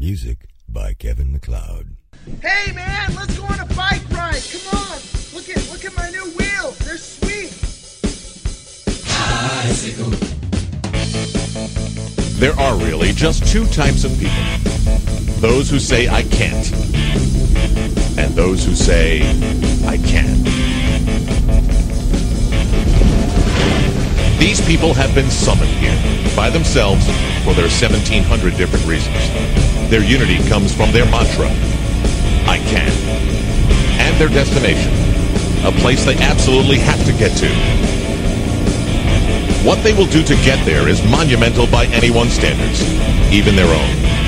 Music by Kevin MacLeod. Hey man, let's go on a bike ride. Come on. Look at look at my new wheels. They're sweet. There are really just two types of people those who say, I can't, and those who say, I can. These people have been summoned here by themselves for their 1700 different reasons. Their unity comes from their mantra, I can, and their destination, a place they absolutely have to get to. What they will do to get there is monumental by anyone's standards, even their own.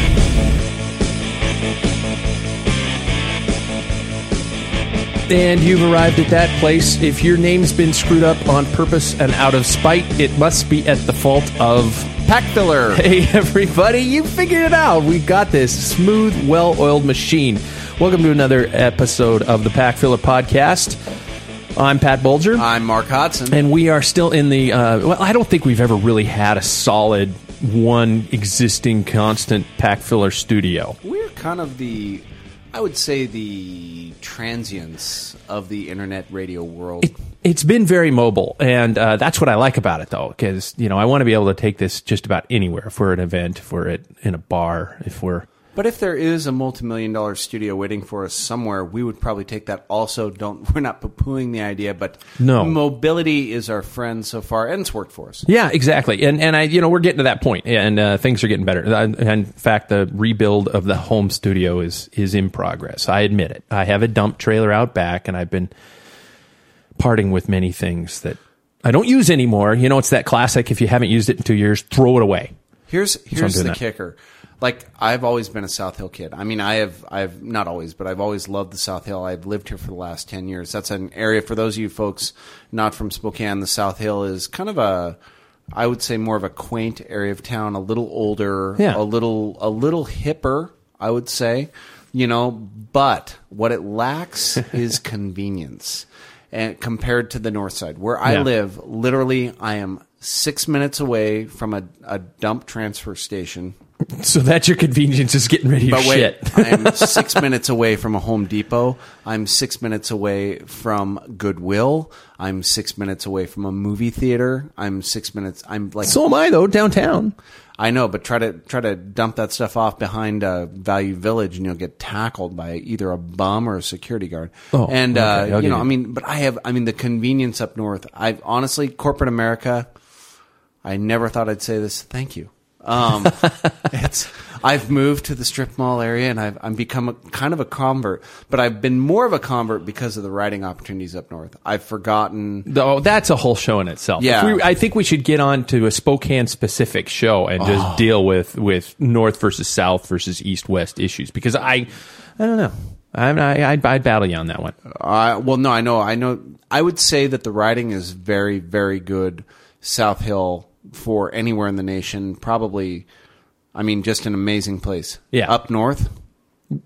And you've arrived at that place. If your name's been screwed up on purpose and out of spite, it must be at the fault of Pack filler. Hey, everybody, you figured it out. We got this smooth, well oiled machine. Welcome to another episode of the Pack Filler Podcast. I'm Pat Bulger. I'm Mark Hodson. And we are still in the. Uh, well, I don't think we've ever really had a solid one existing constant pack filler studio. We're kind of the, I would say, the transience of the internet radio world. It, it's been very mobile, and uh, that's what I like about it, though, because you know I want to be able to take this just about anywhere. If we're at an event, if we're at in a bar, if we're but if there is a multi-million dollar studio waiting for us somewhere, we would probably take that. Also, don't we're not poo-pooing the idea, but No. mobility is our friend so far, and it's worked for us. Yeah, exactly. And and I, you know, we're getting to that point, and uh, things are getting better. In fact, the rebuild of the home studio is is in progress. I admit it. I have a dump trailer out back, and I've been parting with many things that I don't use anymore. You know, it's that classic: if you haven't used it in two years, throw it away. Here's here's doing the that. kicker. Like I've always been a South Hill kid. I mean, I have I've not always, but I've always loved the South Hill. I've lived here for the last ten years. That's an area for those of you folks not from Spokane. The South Hill is kind of a, I would say, more of a quaint area of town. A little older, Yeah. a little a little hipper. I would say, you know, but what it lacks is convenience, and compared to the North Side, where I Yeah. live, literally, I am six minutes away from a, a dump transfer station. So that's your convenience is getting ready to But wait, shit. I'm six minutes away from a Home Depot. I'm six minutes away from Goodwill. I'm six minutes away from a movie theater. I'm six minutes. I'm like so am I though downtown. I know, but try to try to dump that stuff off behind uh, Value Village, and you'll get tackled by either a bum or a security guard. Oh, and okay, uh, you know, it. I mean, but I have, I mean, the convenience up north. I honestly, corporate America. I never thought I'd say this. Thank you. Um, it's I've moved to the strip mall area, and I've I'm become a, kind of a convert. But I've been more of a convert because of the writing opportunities up north. I've forgotten. Oh, that's a whole show in itself. Yeah. We, I think we should get on to a Spokane specific show and just Oh. deal with with North versus South versus East West issues because I I don't know. I'm, I I'd, I'd battle you on that one. Uh, well, no, I know, I know. I would say that the writing is very, very good. South Hill for anywhere in the nation. Probably, I mean, just an amazing place. Yeah. up north.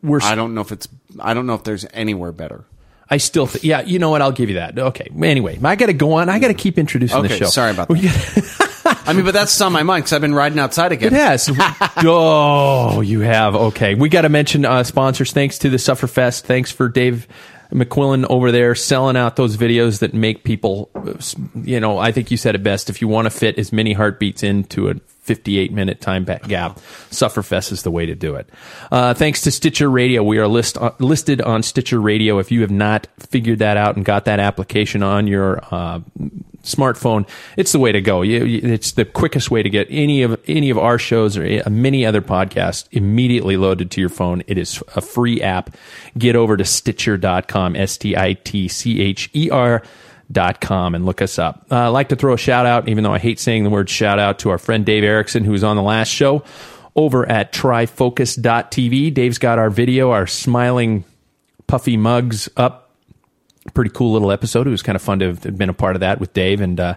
We're I don't know if it's. I don't know if there's anywhere better. I still, th- yeah, you know what? I'll give you that. Okay. Anyway, I got to go on. I got to keep introducing the show. sorry about that. I mean, but that's on my mind because I've been riding outside again. Yes. oh, you have. Okay. We got to mention uh, sponsors. Thanks to the Sufferfest. Thanks for Dave McQuillen over there selling out those videos that make people, you know, I think you said it best. If you want to fit as many heartbeats into a 58 minute time gap, Sufferfest is the way to do it. Uh, thanks to Stitcher Radio. We are list, uh, listed on Stitcher Radio. If you have not figured that out and got that application on your uh, smartphone, it's the way to go. It's the quickest way to get any of any of our shows or uh, many other podcasts immediately loaded to your phone. It is a free app. Get over to Stitcher.com, S T I T C H E R. Dot com and look us up. Uh, I'd like to throw a shout out, even though I hate saying the word shout out, to our friend Dave Erickson, who was on the last show over at trifocus.tv. Dave's got our video, our smiling, puffy mugs up pretty cool little episode. It was kind of fun to have been a part of that with Dave, and uh,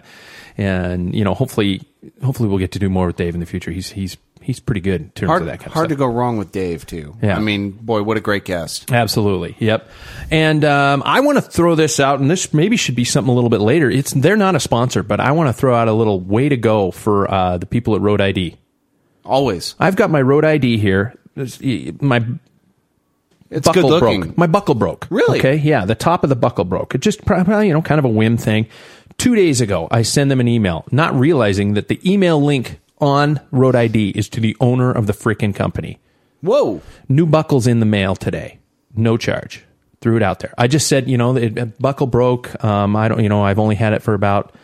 and you know, hopefully, hopefully we'll get to do more with Dave in the future. He's he's he's pretty good in terms Hard, of that kind hard of to go wrong with Dave too. Yeah. I mean, boy, what a great guest. Absolutely, yep. And um, I want to throw this out, and this maybe should be something a little bit later. It's they're not a sponsor, but I want to throw out a little way to go for uh, the people at Road ID. Always, I've got my Road ID here. My it's buckle good looking. broke. My buckle broke. Really? Okay. Yeah. The top of the buckle broke. It just probably, you know, kind of a whim thing. Two days ago, I send them an email, not realizing that the email link on Road ID is to the owner of the freaking company. Whoa! New buckles in the mail today. No charge. Threw it out there. I just said, you know, the buckle broke. Um, I don't, you know, I've only had it for about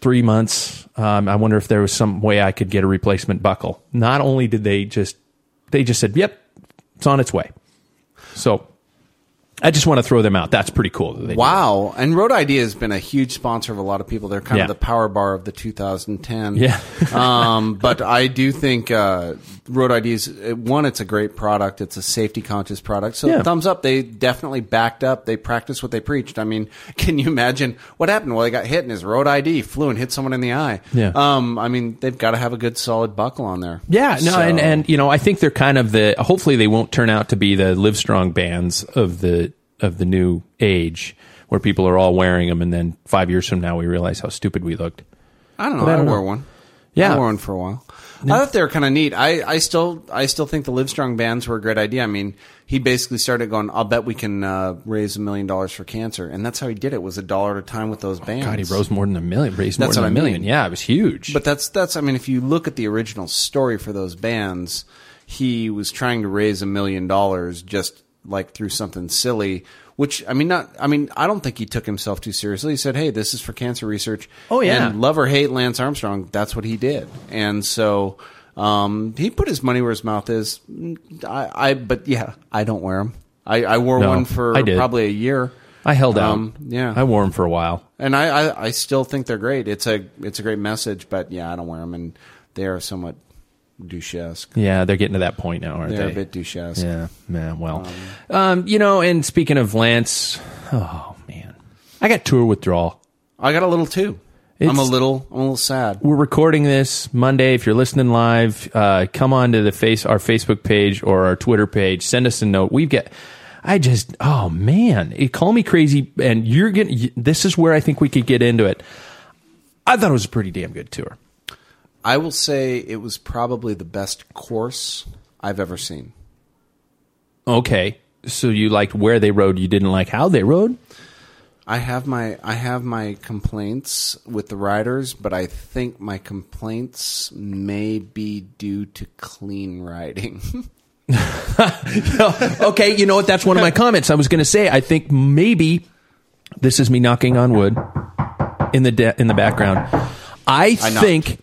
three months. Um, I wonder if there was some way I could get a replacement buckle. Not only did they just, they just said, yep, it's on its way. So I just want to throw them out. That's pretty cool. that Wow! And Road ID has been a huge sponsor of a lot of people. They're kind Yeah. of the power bar of the 2010. Yeah. um, but I do think uh, Road ID is one. It's a great product. It's a safety conscious product. So Yeah. thumbs up. They definitely backed up. They practiced what they preached. I mean, can you imagine what happened? Well, they got hit and his Road ID flew and hit someone in the eye. Yeah. Um, I mean, they've got to have a good solid buckle on there. Yeah, no, So- and and you know, I think they're kind of the. Hopefully, they won't turn out to be the Livestrong bands of the of the new age, where people are all wearing them, and then five years from now, we realize how stupid we looked. I don't know. But I I, don't wore one. Yeah. I wore one for a while. I thought they were kind of neat. I, I still I still think the Livestrong bands were a great idea. I mean, he basically started going. I'll bet we can uh, raise a million dollars for cancer, and that's how he did it. Was a dollar at a time with those bands. God, he rose more than a million, raised more than a million. mean. Yeah, it was huge. But that's that's. I mean, if you look at the original story for those bands, he was trying to raise a million dollars just like through something silly. Which I mean, not. I mean, I don't think he took himself too seriously. He said, "Hey, this is for cancer research." Oh, yeah. And love or hate Lance Armstrong, that's what he did. And so um, he put his money where his mouth is. I, I but yeah, I don't wear them. I, I wore No, one for probably a year. I held out. Um, yeah, I wore them for a while. and I, I, I still think they're great. It's a it's a great message, but yeah, I don't wear them, and they are somewhat douchesque. Yeah, they're getting to that point now, aren't They're they? a bit douchesque. Yeah, man. Well, um, you know, and speaking of Lance, oh man, I got tour withdrawal. I got a little too. I'm a little I'm a little sad. we're recording this Monday. If you're listening live, uh, come on to the face our Facebook page or our Twitter page. Send us a note. We've got. I just oh man, it, call me crazy, and you're getting. This is where I think we could get into it. I thought it was a pretty damn good tour. I will say it was probably the best course I've ever seen. Okay, so you liked where they rode. You didn't like how they rode. I have my I have my complaints with the riders, but I think my complaints may be due to clean riding. okay, you know what? That's one of my comments. I was going to say. I think maybe this is me knocking on wood in the de- in the background. I, I think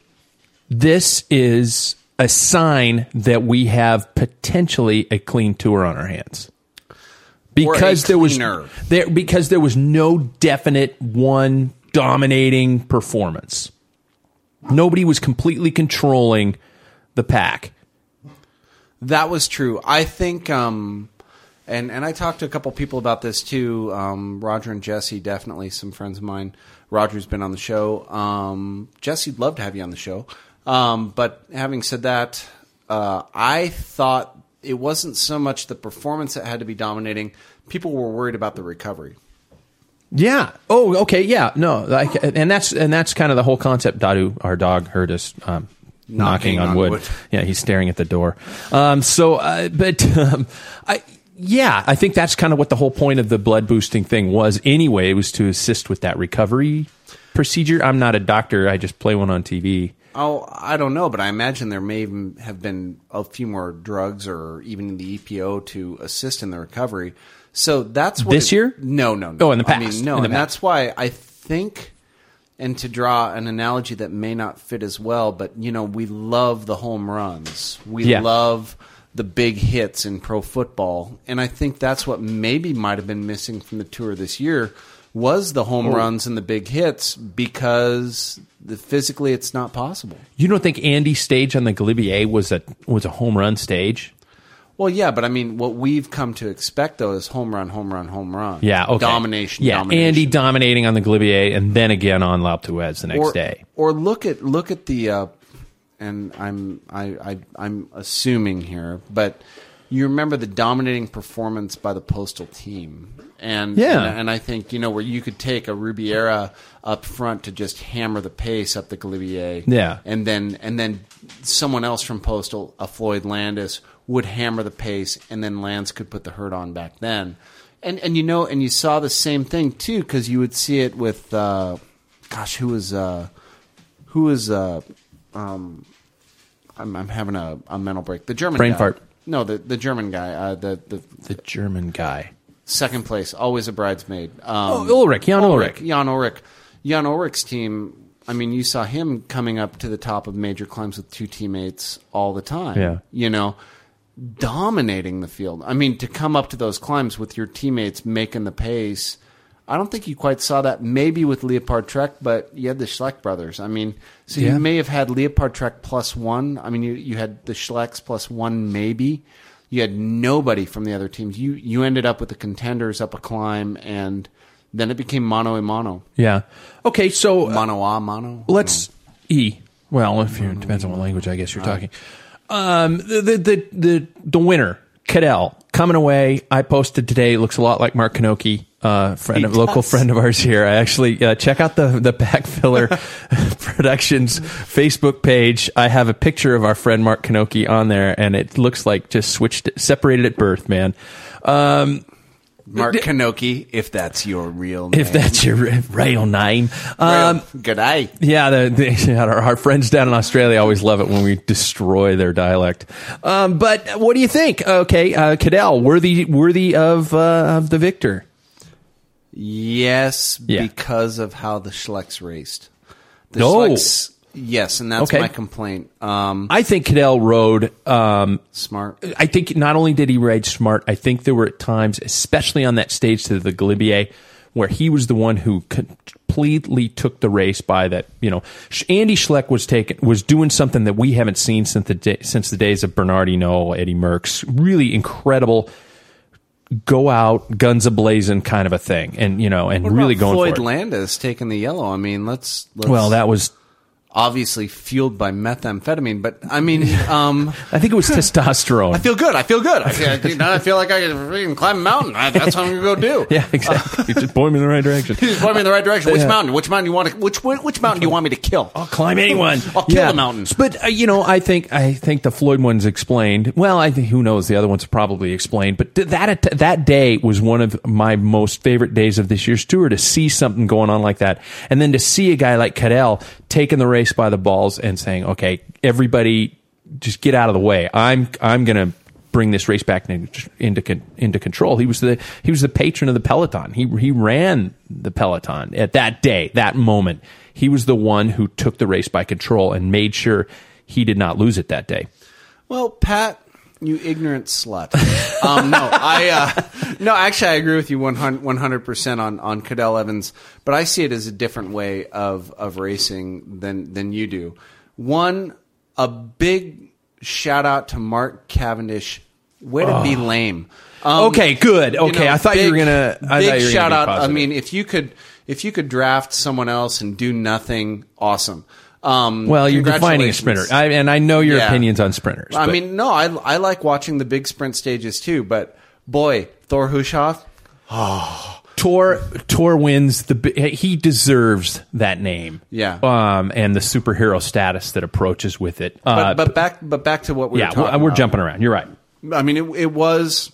this is a sign that we have potentially a clean tour on our hands because there was there because there was no definite one dominating performance. Nobody was completely controlling the pack. That was true. I think um, And and I talked to a couple people about this too. Um, Roger and Jesse, definitely some friends of mine. Roger's been on the show. Um, Jesse'd love to have you on the show. Um, but having said that, uh, I thought it wasn't so much the performance that had to be dominating. People were worried about the recovery. Yeah. Oh, okay. Yeah. No. Like, and that's and that's kind of the whole concept. Dadu, our dog, heard us um, knocking, Knocking on, on wood. wood. Yeah, he's staring at the door. Um, so, uh, but um, I. Yeah, I think that's kind of what the whole point of the blood boosting thing was anyway, it was to assist with that recovery procedure. I'm not a doctor, I just play one on TV. Oh, I don't know, but I imagine there may have been a few more drugs or even the EPO to assist in the recovery. So that's what This it- year? No, no, no. Oh, in the I past. mean, no, and past. that's why I think, and to draw an analogy that may not fit as well, but you know, we love the home runs. We Yeah. love the big hits in pro football, and I think that's what maybe might have been missing from the tour this year was the home Oh. runs and the big hits because the, physically it's not possible. You don't think Andy's stage on the Galibier was a was a home run stage? Well, yeah, but I mean, what we've come to expect though is home run, home run, home run. Yeah, okay. domination. Yeah, domination. Andy dominating on the Galibier and then again on L'Alpe d'Huez the next or, day. Or look at look at the, uh, and I'm I, I I'm assuming here, but you remember the dominating performance by the postal team, and Yeah. and, and I think you know where you could take a Rubiera up front to just hammer the pace up the Galibier, Yeah. and then and then someone else from postal, a Floyd Landis, would hammer the pace, and then Lance could put the hurt on back then. And and you know, and you saw the same thing too because you would see it with, uh, gosh, who was uh, who was uh, um, I'm, I'm having a, a mental break. The German Brain guy. fart. No, the the German guy. Uh, the the The German guy. Second place, always a bridesmaid. Um, Oh, Ullrich, Jan Ullrich. Jan Ullrich. Jan Ullrich's team. I mean, you saw him coming up to the top of major climbs with two teammates all the time. Yeah. you know, dominating the field. I mean, to come up to those climbs with your teammates making the pace. I don't think you quite saw that. Maybe with Leopard Trek, but you had the Schleck brothers. I mean, so Yeah. you may have had Leopard Trek plus one. I mean, you you had the Schlecks plus one, maybe. You had nobody from the other teams. You you ended up with the contenders up a climb, and then it became mono a mono, Yeah. Okay, so uh, mono a mono. let's E. Well, if you depends on what language I guess you're talking. Um, the the the the, the winner, Cadel, coming away. I posted today. Looks a lot like Mark Kanoki, uh, friend He of local friend of ours here. I actually uh, check out the the Pack Filler Productions Facebook page. I have a picture of our friend Mark Kanoki on there, and it looks like just switched separated at birth, man. Um, Mark Kanoki, if that's your real name. if that's your real name. Um, good eye. Yeah, the, the, our, our friends down in Australia always love it when we destroy their dialect. Um, but what do you think? Okay, uh, Cadel, worthy worthy of uh, of the victor. Yes, Yeah. because of how the Schlecks raced. The No. Schlecks, yes, and that's Okay. my complaint. Um, I think Cadel rode. Um, smart. I think not only did he ride smart, I think there were times, especially on that stage to the Galibier, where he was the one who completely took the race by that. You know, Andy Schleck was taking was doing something that we haven't seen since the day, since the days of Bernard Hinault, Eddie Merckx. Really incredible. Go out, guns ablazing kind of a thing, and you know, and really going Floyd for it. Landis taking the yellow. I mean, let's, let's Well, that was obviously fueled by methamphetamine, but I mean, um, I think it was testosterone. I feel good. I feel good. I feel, now I feel like I can climb a mountain. I, that's what I'm gonna go do. yeah, exactly. You just point me in the right direction. Just point me in the right direction. Which Yeah. mountain? Which mountain you want to? Which which mountain do you want me to kill? I'll climb anyone. I'll kill the mountain. But uh, you know, I think I think the Floyd one's explained. Well, I think who knows the other one's probably explained. But that that day was one of my most favorite days of this year's tour to see something going on like that, and then to see a guy like Cadel taking the race by the balls and saying, "Okay, everybody, just get out of the way. I'm I'm gonna." Bring this race back into into into control. He was the he was the patron of the peloton. He he ran the peloton at that day, that moment. He was the one who took the race by control and made sure he did not lose it that day. Well, Pat, you ignorant slut. um, no, I uh, no. Actually, I agree with you one hundred percent on on Cadel Evans, but I see it as a different way of of racing than than you do. One, a big shout out to Mark Cavendish Way to be lame. Okay, good. Okay, I thought you were gonna- I big you were gonna shout out. I mean, if you could, if you could draft someone else and do nothing, awesome. Um, Well, you're defining a sprinter, I, and I know your Yeah. opinions on sprinters. I but- mean, no, I I like watching the big sprint stages too. But boy, Thor Hushovd, Tor Tor wins the. He deserves that name. Yeah. Um, and the superhero status that approaches with it. but Uh, but back but back to what we yeah, were talking we're jumping around. You're right. I mean, it, it was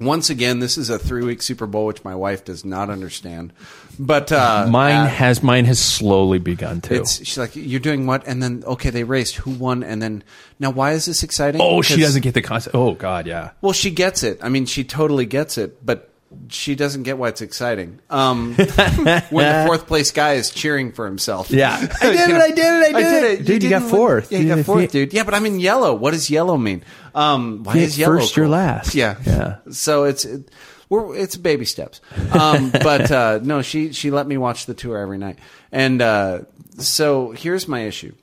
once again. This is a three week Super Bowl, which my wife does not understand. But uh, mine uh, has mine has slowly begun to. It's she's like, you're doing what? And then okay, they raced. Who won? And then now, why is this exciting? oh, she doesn't get the concept. Oh God, yeah. Well, she gets it. I mean, she totally gets it, but she doesn't get why it's exciting. Um, when the fourth place guy is cheering for himself. Yeah. I did You it, know, I did it, I did it. Dude, you got didn't win. fourth. Yeah, you You got fourth, dude. Yeah, but I'm in yellow. What does yellow mean? Um, why is yellow first, you're last. Yeah, Yeah. So it's it, we're it's baby steps. Um, but uh, no, she she let me watch the tour every night, and uh, so here's my issue.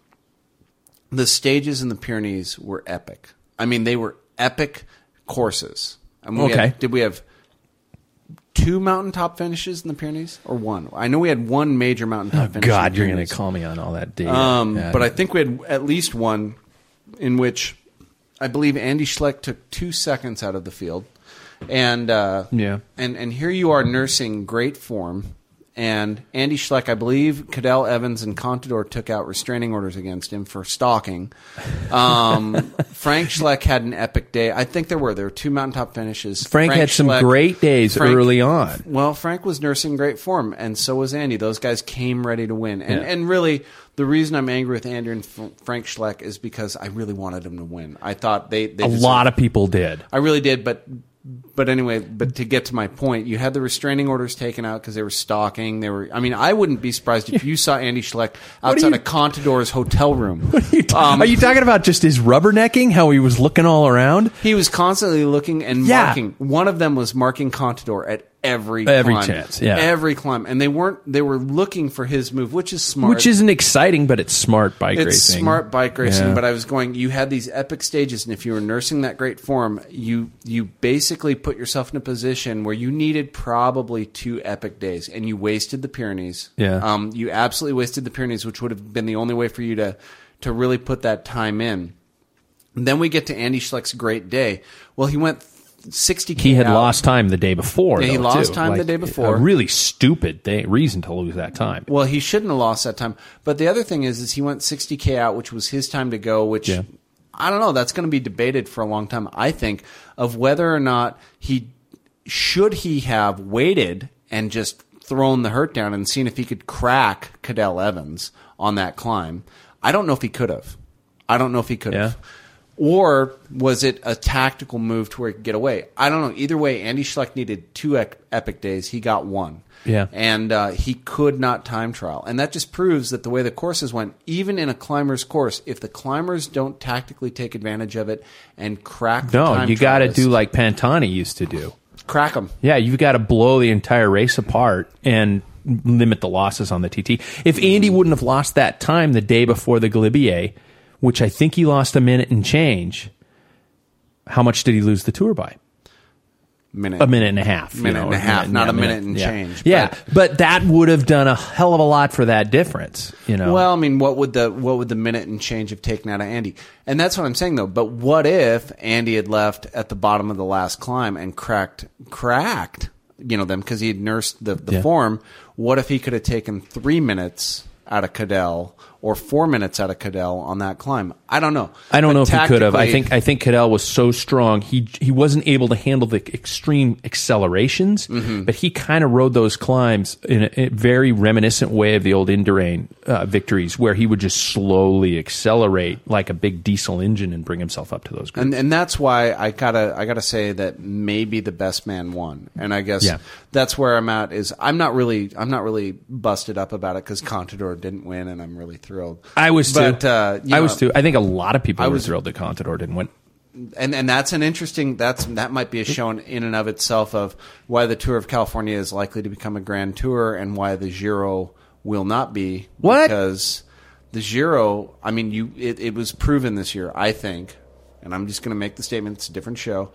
The stages in the Pyrenees were epic. I mean, they were epic courses. I mean, Okay. had- did we have two mountaintop finishes in the Pyrenees or one? I know we had one major mountaintop finish. Oh, God, you're going to call me on all that data. Um, Yeah. But I think we had at least one in which I believe Andy Schleck took two seconds out of the field, and uh, Yeah. and and here you are nursing great form. And Andy Schleck, I believe, Cadel Evans and Contador took out restraining orders against him for stalking. Um, Frank Schleck had an epic day. I think there were there were two mountaintop finishes. Frank had some great days Frank- early on. well, Frank was nursing great form, and so was Andy. Those guys came ready to win. And Yeah. and really, the reason I'm angry with Andrew and Frank Schleck is because I really wanted them to win. I thought they, they a deserved- lot of people did. I really did, but but anyway, but to get to my point, you had the restraining orders taken out because they were stalking. They were. I mean, I wouldn't be surprised if you saw Andy Schleck outside you- of Contador's hotel room. Um, Are you talking about just his rubbernecking? How he was looking all around? He was constantly looking and Yeah. marking. One of them was marking Contador at every Every climb. chance, yeah. every climb, and they weren't. They were looking for his move, which is smart. Which isn't exciting, but it's smart bike racing. it's racing. smart bike racing. Yeah. But I was going. You had these epic stages, and if you were nursing that great form, you you basically put yourself in a position where you needed probably two epic days, and you wasted the Pyrenees. Yeah. um, you absolutely wasted the Pyrenees, which would have been the only way for you to to really put that time in. And then we get to Andy Schleck's great day. Well, he went 60k. he had out. lost time the day before. Yeah, he though, lost too. time the day before. A really stupid day, reason to lose that time. Well, he shouldn't have lost that time. But the other thing is, is he went 60k out, which was his time to go. Which Yeah. I don't know. That's going to be debated for a long time. I think of whether or not he should he have waited and just thrown the hurt down and seen if he could crack Cadel Evans on that climb. I don't know if he could have. I don't know if he could have. Or was it a tactical move to where he could get away? I don't know. Either way, Andy Schleck needed two epic days. He got one. Yeah. And uh, he could not time trial. And that just proves that the way the courses went, even in a climber's course, if the climbers don't tactically take advantage of it and crack the No, you got to do like Pantani used to do. crack them. Yeah, you've got to blow the entire race apart and limit the losses on the TT. If Andy wouldn't have lost that time the day before the Galibier, which I think he lost a minute and change, how much did he lose the tour by? Minute. A minute and a half. you Minute know, and a half, not yeah, a minute and yeah. change, Yeah, but- but, that would have done a hell of a lot for that difference. You know. Well, I mean, what would the what would the minute and change have taken out of Andy? And that's what I'm saying though. But what if Andy had left at the bottom of the last climb and cracked cracked, you know, them because he had nursed the, the Yeah. form? What if he could have taken three minutes out of Cadel or four minutes out of Cadel on that climb? I don't know. I don't But know if he could have. I think I think Cadel was so strong he he wasn't able to handle the extreme accelerations, Mm-hmm. but he kind of rode those climbs in a, a very reminiscent way of the old Indurain uh, victories, where he would just slowly accelerate like a big diesel engine and bring himself up to those. Groups. and and that's why I gotta I gotta say that maybe the best man won, and I guess Yeah. that's where I'm at. Is I'm not really I'm not really busted up about it because Contador didn't win, and I'm really thrilled. I was too. but, Uh, you I know, was too. I think a lot of people I were was- thrilled that Contador didn't win. and and that's an interesting that's that might be a show in, in and of itself of why the Tour of California is likely to become a Grand Tour and why the Giro will not be. What? Because the Giro, I mean, you it, it was proven this year, I think, and I'm just going to make the statement, it's a different show,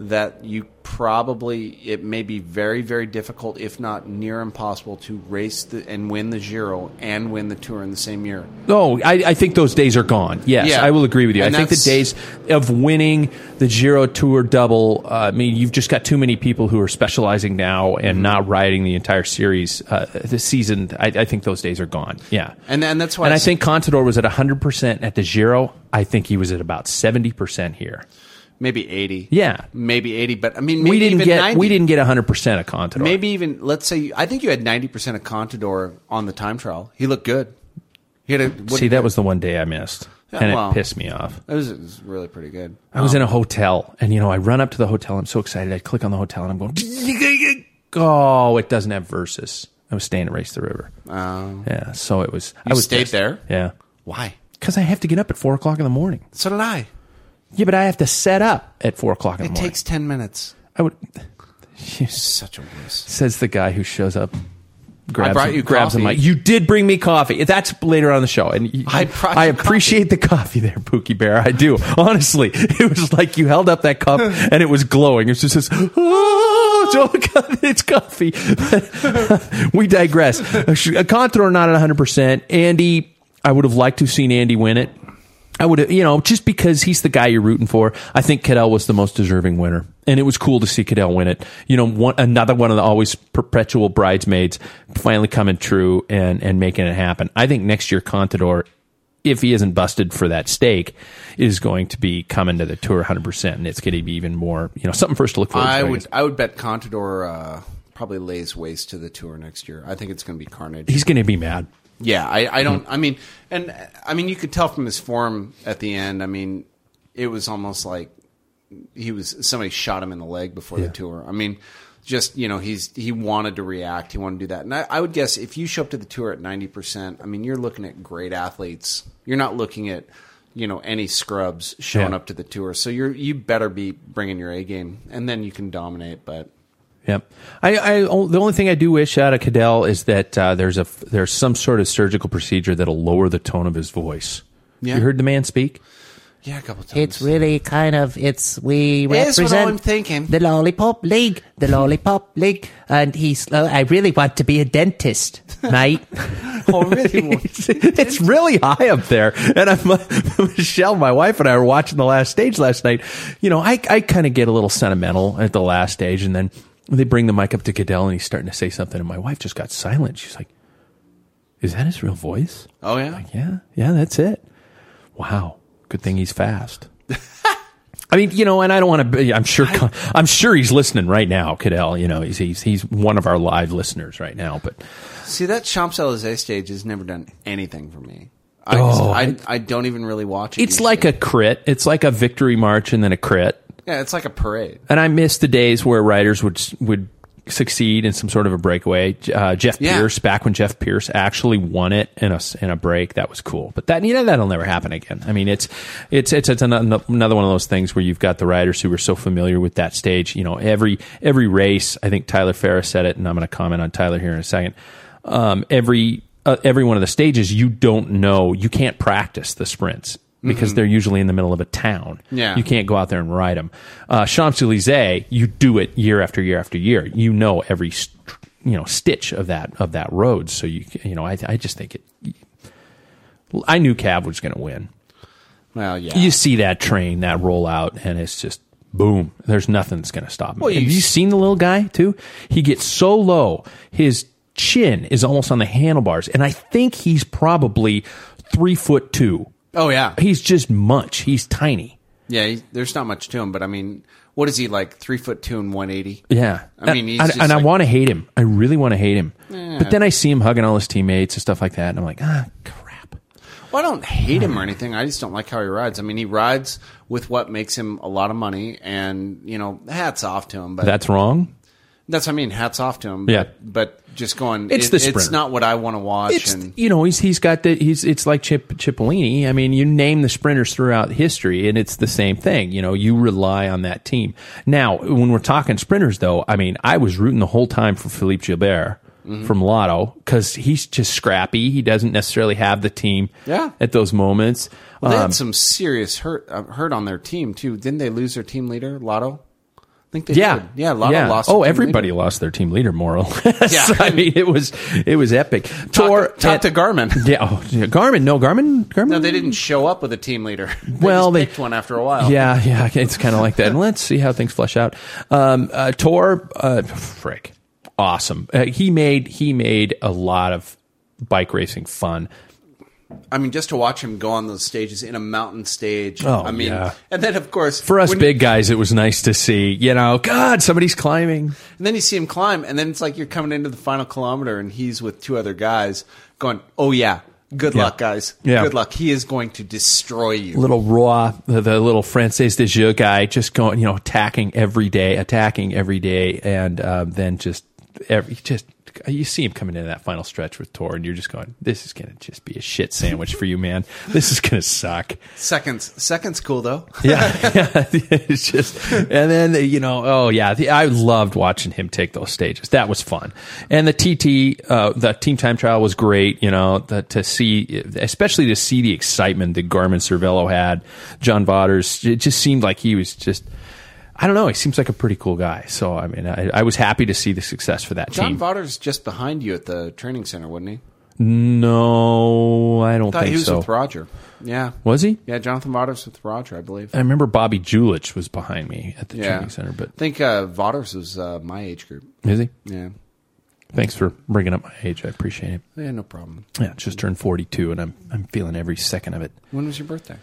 that you probably, it may be very, very difficult, if not near impossible, to race the, and win the Giro and win the Tour in the same year. Oh, I, I think those days are gone. Yes, Yeah. I will agree with you. And I think the days of winning the Giro Tour double, uh, I mean, you've just got too many people who are specializing now and Mm-hmm. not riding the entire series uh, this season. I, I think those days are gone. Yeah. And, and that's why and I think Contador was at 100% at the Giro. I think he was at about 70% here. Maybe 80. Yeah. Maybe 80, but I mean, maybe We didn't even get 90. we didn't get 100% of Contador. Maybe even let's say I think you had ninety percent of Contador on the time trial. He looked good. He had a See, that was the one day I missed. Yeah, and well, it pissed me off. It was, it was really pretty good. I was Um, in a hotel, and you know, I run up to the hotel. I'm so excited. I click on the hotel, and I'm going, "Oh, it doesn't have versus." I was staying at Race the River. Oh. Yeah, so it was. I was stayed pissed. there? Yeah, Why? because I have to get up at four o'clock in the morning. So did I. Yeah, but I have to set up at four o'clock in It the morning. takes ten minutes. I would. You're Such a wuss. Says the guy who shows up. Grabs, brought you grabs a coffee. mic. You did bring me coffee. That's later on in the show, and you- I brought I you appreciate the coffee there, Pookie Bear. I do. Honestly, it was like you held up that cup and it was glowing. It was just this. Oh, Joe, it's coffee. we digress. Uh, a uh, Contador not at 100. percent Andy, I would have liked to have seen Andy win it. I would you know, just because he's the guy you're rooting for. I think Cadel was the most deserving winner, and it was cool to see Cadel win it. You know, one, another one of the always perpetual bridesmaids finally coming true and and making it happen. I think next year Contador, if he isn't busted for that stake, is going to be coming to the tour 100, percent and it's going to be even more, you know, something for us to look forward I to. would I would bet Contador uh, probably lays waste to the tour next year. I think it's going to be carnage. He's going to be mad. Yeah, I, I don't. Hmm. I mean, and I mean, you could tell from his form at the end. I mean, it was almost like he was somebody shot him in the leg before Yeah. the tour. I mean, just you know, he's he wanted to react. He wanted to do that. And I, I would guess if you show up to the tour at ninety percent, I mean, you're looking at great athletes. You're not looking at you know any scrubs showing Yeah. up to the tour. So you're you better be bringing your A game, and then you can dominate. But Yep. I, I the only thing I do wish out of Cadel is that uh, there's a there's some sort of surgical procedure that'll lower the tone of his voice. Yeah. You heard the man speak. yeah, a couple times. It's really kind of it's we Here's what represent I'm thinking. the lollipop league, the lollipop league, and he's. Uh, I really want to be a dentist, mate. oh, really? it's, it's really high up there. And I'm Michelle, my wife, and I were watching the last stage last night. You know, I I kind of get a little sentimental at the last stage, and then they bring the mic up to Cadel, and he's starting to say something, and my wife just got silent. She's like, "Is that his real voice?" oh yeah. Like, yeah, yeah, that's it. Wow, good thing he's fast. I mean, you know, and I don't want to. I'm sure. I'm sure he's listening right now, Cadell. You know, he's he's he's one of our live listeners right now. But See that Champs Elysees stage has never done anything for me. I, just, Oh, I, I don't even really watch it. it's like a crit. It's like a victory march and then a crit. Yeah, it's like a parade. And I miss the days where riders would would succeed in some sort of a breakaway. Uh, Jeff Yeah. Pierce, back when Jeff Pierce actually won it in a in a break, that was cool. But that you know that'll never happen again. I mean, it's it's it's, it's ano- another one of those things where you've got the riders who are so familiar with that stage. You know, every every race. I think Tyler Farrar said it, and I'm going to comment on Tyler here in a second. Um, every uh, every one of the stages, you don't know, you can't practice the sprints. Because Mhm. they're usually in the middle of a town. Yeah. You can't go out there and ride them. Uh, Champs Elysees, you do it year after year after year. You know every you know stitch of that of that road. So you you know I I just think it. I knew Cav was going to win. Well, yeah. You see that train that roll out, and it's just boom. There's nothing that's going to stop him. Well, Have you seen the little guy too? He gets so low, his chin is almost on the handlebars, and I think he's probably three foot two. Oh yeah, He's just much. He's tiny. yeah. He, there's not much to him, but I mean, what is he like? Three foot two and one eighty. Yeah, I mean, he's and, just and I want to hate him. I really want to hate him. Yeah. But then I see him hugging all his teammates and stuff like that, and I'm like, ah, crap. Well, I don't hate him or anything. I just don't like how he rides. I mean, he rides with what makes him a lot of money, and you know, hats off to him. But That's wrong. that's what I mean. Hats off to him. Yeah. But, but just going, It's it- the It's not what I want to watch. It's and you know he's he's got the he's it's like Chip Cipollini. I mean, you name the sprinters throughout history, and it's the same thing. You know, you rely on that team. Now, when we're talking sprinters, though, I mean, I was rooting the whole time for Philippe Gilbert. Mhm. from Lotto because he's just scrappy. He doesn't necessarily have the team Yeah. at those moments. Well, they Um, had some serious hurt uh, hurt on their team too. Didn't they lose their team leader, Lotto? I think they yeah, did. Yeah, Lotto yeah. Of lost. Oh, everybody leader. lost their team leader, more or less. Yeah. I mean, it was it was epic. Tor talk to Garmin. Yeah, oh, yeah, Garmin. No, Garmin. Garmin. No, they didn't show up with a team leader. They Well, they- picked one after a while. Yeah, yeah, it's kind of like that. And let's see how things flesh out. Um, uh, Tor, uh, frick, awesome. Uh, he made he made a lot of bike racing fun. I mean, just to watch him go on those stages in a mountain stage. Oh, I mean, yeah. and then of course For us big guys, it was nice to see. You know, God, somebody's climbing. And then you see him climb, and then it's like you're coming into the final kilometer, and he's with two other guys going, "Oh yeah, good Yeah. luck, guys. Yeah. Good luck. He is going to destroy you." Little raw, the, the little Française des Jeux guy, just going, you know, attacking every day, attacking every day, and um, then just every just you see him coming into that final stretch with Tor, and you're just going, "This is going to just be a shit sandwich for you, man. This is going to suck." Seconds, seconds, cool though. yeah, yeah, it's just, and then you know, oh yeah, the, I loved watching him take those stages. That was fun, and the TT, uh, the team time trial was great. You know, the, to see, especially to see the excitement that Garmin Cervélo had, John Vaughters. It just seemed like he was just. I don't know. He seems like a pretty cool guy. So I mean, I, I was happy to see the success for that John team. Vaughters just behind you at the training center, wasn't he? no, I don't thought think he was so. with Roger. Yeah, Was he? Yeah, Jonathan Vaughters with Roger, I believe. I remember Bobby Julich was behind me at the yeah. training center, but I think uh, Vaughters was uh, my age group. is he? Yeah, Thanks for bringing up my age. I appreciate it. yeah, no problem. Yeah, just turned 42 and I'm I'm feeling every second of it. When was your birthday?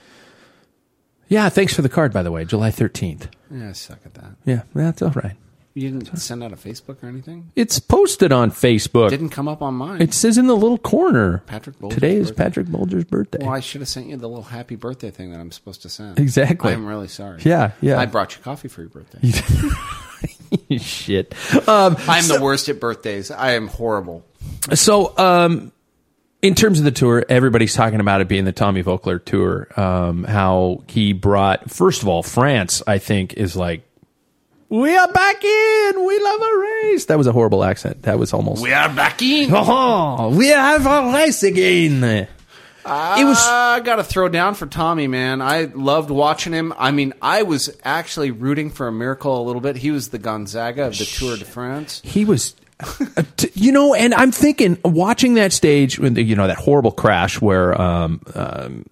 Yeah, thanks for the card by the way. July 13th. Yeah, I suck at that. Yeah, that's all right. You didn't send out a Facebook or anything? It's posted on Facebook. Didn't come up on mine. It says in the little corner. Patrick Bulger's Today is birthday. Patrick Bulger's birthday. Well, I should have sent you the little happy birthday thing that I'm supposed to send. Exactly. I'm really sorry. Yeah, yeah. I brought you coffee for your birthday. Shit. Um, I'm the worst at birthdays. I am horrible. So, um, in terms of the tour, everybody's talking about it being the Tommy Voeckler tour. Um, how he brought, first of all, France, I think, is like, we are back in. We love a race. That was a horrible accent. That was almost. We are back in. Oh, we have a race again. it was. I got to throw down for Tommy, man. I loved watching him. I mean, I was actually rooting for a miracle a little bit. He was the Gonzaga of the Tour de France. He was, t- you know, and I'm thinking, watching that stage, when the, you know, that horrible crash where, um, um,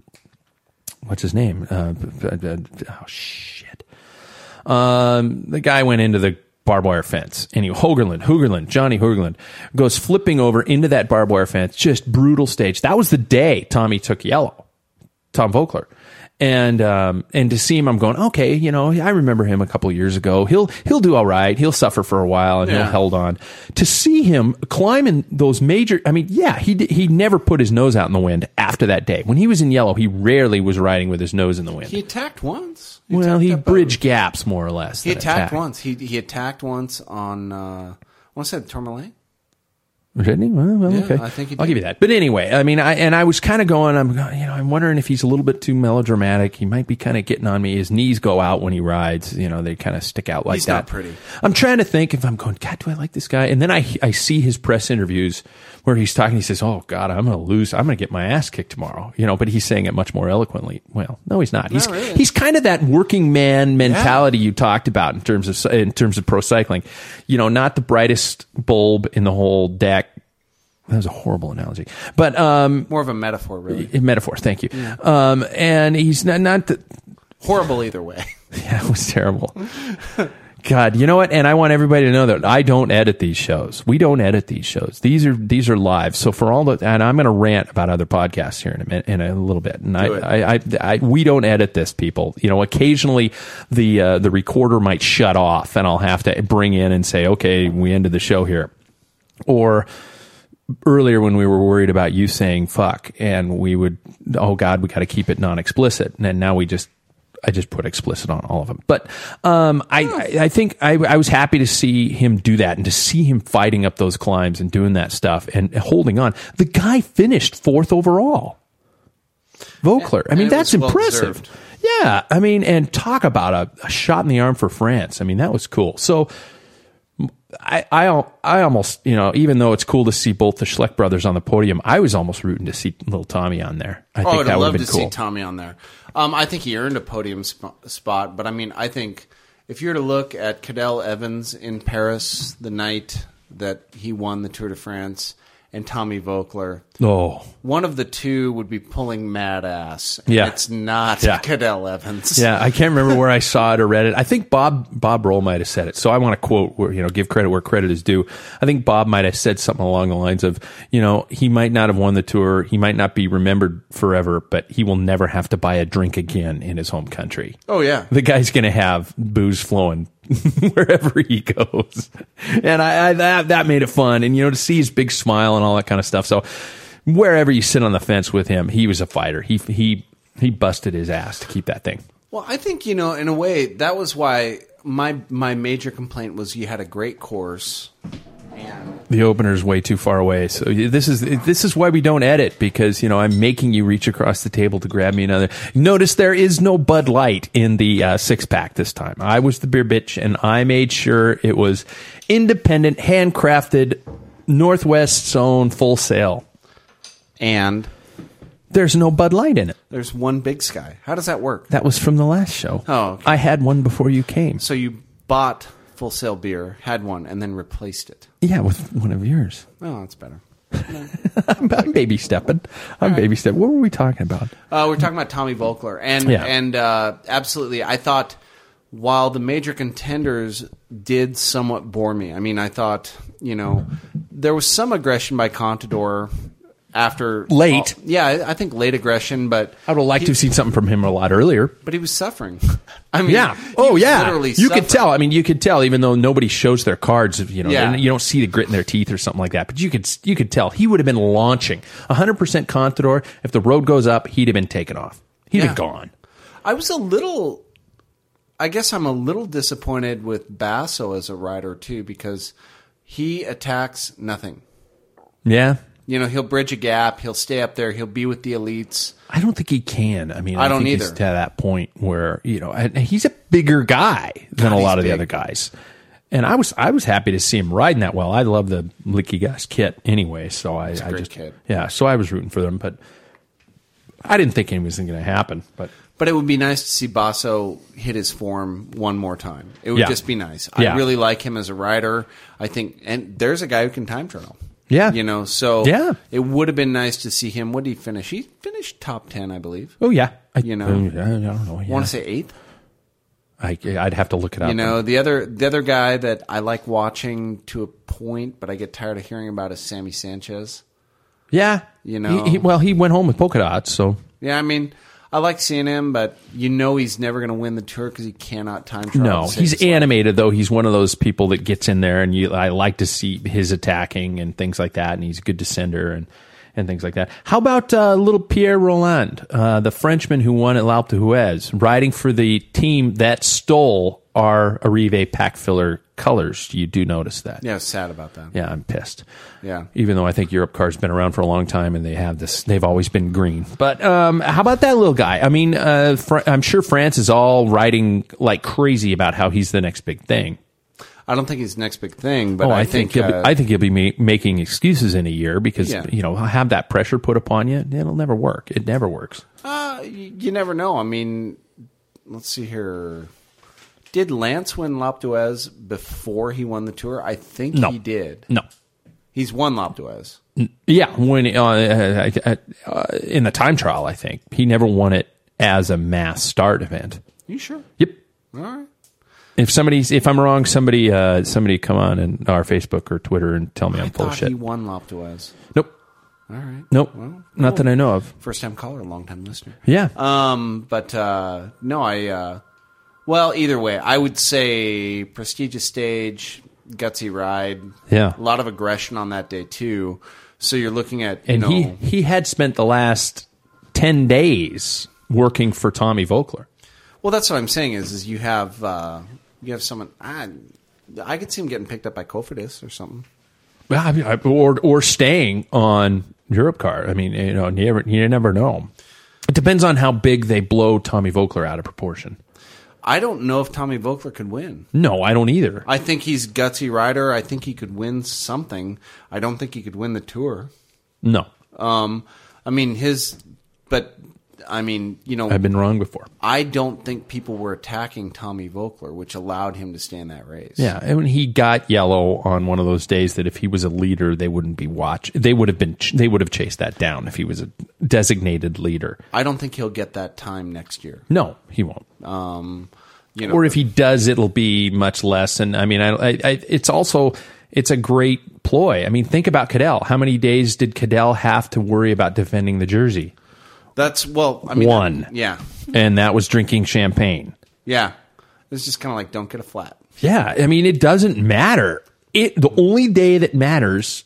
what's his name? Uh, oh shit! Um, the guy went into the barbed wire fence. Anyway, Hogerland, Hoogerland, Johnny Hoogerland goes flipping over into that barbed wire fence. Just brutal stage. That was the day Tommy took yellow. Tom Voeckler. And um, and to see him, I'm going, okay, you know, I remember him a couple years ago. He'll he'll do all right. He'll suffer for a while, and he'll hold on. To see him climbing those major, I mean, yeah, he he never put his nose out in the wind after that day. When he was in yellow, he rarely was riding with his nose in the wind. He attacked once. well, he bridged gaps more or less. He attacked once. He he attacked once on. Uh, I want to say Tourmalet. Didn't he? Well, well, Yeah, okay. I think I'll give you that. But anyway, I mean, I and I was kind of going. I'm, you know, I'm wondering if he's a little bit too melodramatic. He might be kind of getting on me. His knees go out when he rides. You know, they kind of stick out like He's that. not pretty. I'm trying to think if I'm going. God, do I like this guy? And then I I see his press interviews where he's talking. He says, "Oh God, I'm going to lose. I'm going to get my ass kicked tomorrow." You know, but he's saying it much more eloquently. Well, no, he's not. He's really. he's kind of that working man mentality you talked about in terms of in terms of pro cycling. You know, not the brightest bulb in the whole deck. That was a horrible analogy, but um, More of a metaphor, really. a metaphor. Thank you. Um, and he's not not the, Horrible either way. yeah, it was terrible. God, you know what? And I want everybody to know that I don't edit these shows. We don't edit these shows. These are these are live. So for all the and I'm going to rant about other podcasts here in a minute, in a little bit. And I. I, I, I, we don't edit this, people. You know, occasionally the uh, the recorder might shut off, and I'll have to bring in and say, okay, we ended the show here, or earlier when we were worried about you saying fuck and we would oh god we got to keep it non-explicit and now we just I just put explicit on all of them. But um, I, I, I think I, I was happy to see him do that and to see him fighting up those climbs and doing that stuff and holding on. The guy finished fourth overall. Voeckler. I mean, that's well impressive. Yeah. I mean, and talk about a, a shot in the arm for France. I mean, that was cool. So I, I, I almost, you know, even though it's cool to see both the Schleck brothers on the podium, I was almost rooting to see little Tommy on there. I oh, think I'd that would love have to been cool. see Tommy on there. Um, I think he earned a podium sp- spot, but I mean, I think if you were to look at Cadel Evans in Paris the night that he won the Tour de France and Tommy Voeckler, oh, one of the two would be pulling mad ass. and Yeah. It's not Yeah. Cadel Evans. Yeah, I can't remember where I saw it or read it. I think Bob Bob Roll might have said it. So I want to quote, where, you know, give credit where credit is due. I think Bob might have said something along the lines of, you know, he might not have won the tour, he might not be remembered forever, but he will never have to buy a drink again in his home country. Oh, yeah. The guy's going to have booze flowing wherever he goes, and I, I that that made it fun. And you know, to see his big smile and all that kind of stuff. So wherever you sit on the fence with him, he was a fighter. He he he busted his ass to keep that thing. Well, I think you know, in a way, that was why my my major complaint was you had a great course. The opener is way too far away. So this is this is why we don't edit because you know I'm making you reach across the table to grab me another. Notice there is no Bud Light in the uh, six pack this time. I was the beer bitch and I made sure it was independent, handcrafted, Northwest's own Full Sail. And there's no Bud Light in it. There's one Big Sky. How does that work? That was from the last show. Oh, okay. I had one before you came. So you bought Full Sail beer, had one, and then replaced it. Yeah, with one of yours. Oh, that's better. I'm, I'm baby stepping. I'm baby stepping. What were we talking about? Uh, we're talking about Tommy Voeckler, and Yeah. and uh, absolutely, I thought while the major contenders did somewhat bore me. I mean, I thought you know there was some aggression by Contador after Late. yeah, I think late aggression, but I would have liked to have seen something from him a lot earlier. but he was suffering. I mean, yeah. Oh, yeah. literally You could tell. I mean, you could tell, even though nobody shows their cards. You know, Yeah. you don't see the grit in their teeth or something like that. But you could, you could tell he would have been launching 100 percent Contador. If the road goes up, he'd have been taken off. He'd Yeah. have gone. I was a little. I guess I'm a little disappointed with Basso as a rider too because he attacks nothing. Yeah. You know, he'll bridge a gap. He'll stay up there. He'll be with the elites. I don't think he can. I mean, I don't think he's either. to that point where you know, he's a bigger guy than God, a lot of the other guys. And I was I was happy to see him riding that well. I love the Liquigas kit anyway, so I, a I great just kit. yeah. So I was rooting for them, but I didn't think anything was going to happen. But But it would be nice to see Basso hit his form one more time. It would Yeah. just be nice. Yeah. I really like him as a rider. I think, and there's a guy who can time trial. Yeah. you know, so Yeah. it would have been nice to see him. What did he finish? He finished top ten, I believe. oh yeah, I, You know. I don't know. I Yeah. want to say eighth. I, I'd have to look it up. You know, the other the other guy that I like watching to a point, but I get tired of hearing about is Sammy Sanchez. yeah. You know. He- he- well, he went home with polka dots, so Yeah, I mean, I like seeing him, but you know he's never going to win the tour because he cannot time trial. No, he's his life. animated though. He's one of those people that gets in there, and you, I like to see his attacking and things like that. And he's a good descender and and things like that. How about uh, little Pierre Rolland, uh, the Frenchman who won at L'Alpe d'Huez, riding for the team that stole our Arrive pack filler colors? You do notice that? Yeah, sad about that. Yeah, I'm pissed. Yeah. Even though I think Europcar's been around for a long time and they have this, they've always been green. But um, how about that little guy? I mean, uh, Fr- I'm sure France is all writing like crazy about how he's the next big thing. I don't think he's the next big thing, but oh, I, I, think, think, he'll uh, be, I think he'll be ma- making excuses in a year because Yeah. you know have that pressure put upon you. It'll never work. It never works. uh, you, you never know. I mean, let's see here. Did Lance win L'Alpe d'Huez before he won the tour? I think No. he did. No. He's won L'Alpe d'Huez. Yeah, when uh, uh, in the time trial, I think he never won it as a mass start event. You sure? Yep. All right. If somebody's, if I'm wrong, somebody, uh, somebody come on and our Facebook or Twitter and tell me I'm I full of shit. he won L'Alpe d'Huez. Nope. All right. Nope. Well, Not that I know of. First time caller, long time listener. Yeah. Um, but uh, no, I. Uh, well, either way, I would say prestigious stage, gutsy ride. Yeah. a lot of aggression on that day too. So you're looking at you and know, he he had spent the last ten days working for Tommy Voeckler. well, that's what I'm saying is is you have uh, you have someone. I, I could see him getting picked up by Cofidis or something. Well, I mean, I- or or staying on Europcar. I mean, you know, you never you never know. It depends on how big they blow Tommy Voeckler out of proportion. I don't know if Tommy Voeckler could win. No, I don't either. I think he's gutsy rider. I think he could win something. I don't think he could win the tour. No, Um, I mean his, I mean you know I've been wrong before. I don't think people were attacking Tommy Voeckler, which allowed him to stand that race. Yeah, and when he got yellow on one of those days that if he was a leader, they wouldn't be watch. They would have been. They would have chased that down if he was a designated leader. I don't think he'll get that time next year. No, he won't. Um, you know, or if he does, it'll be much less. And I mean, I, I, I it's also it's a great ploy. I mean, think about Cadel. How many days did Cadel have to worry about defending the jersey? That's well, I mean, One. yeah, And that was drinking champagne. yeah. It's just kind of like don't get a flat. Yeah, I mean, it doesn't matter. It the only day that matters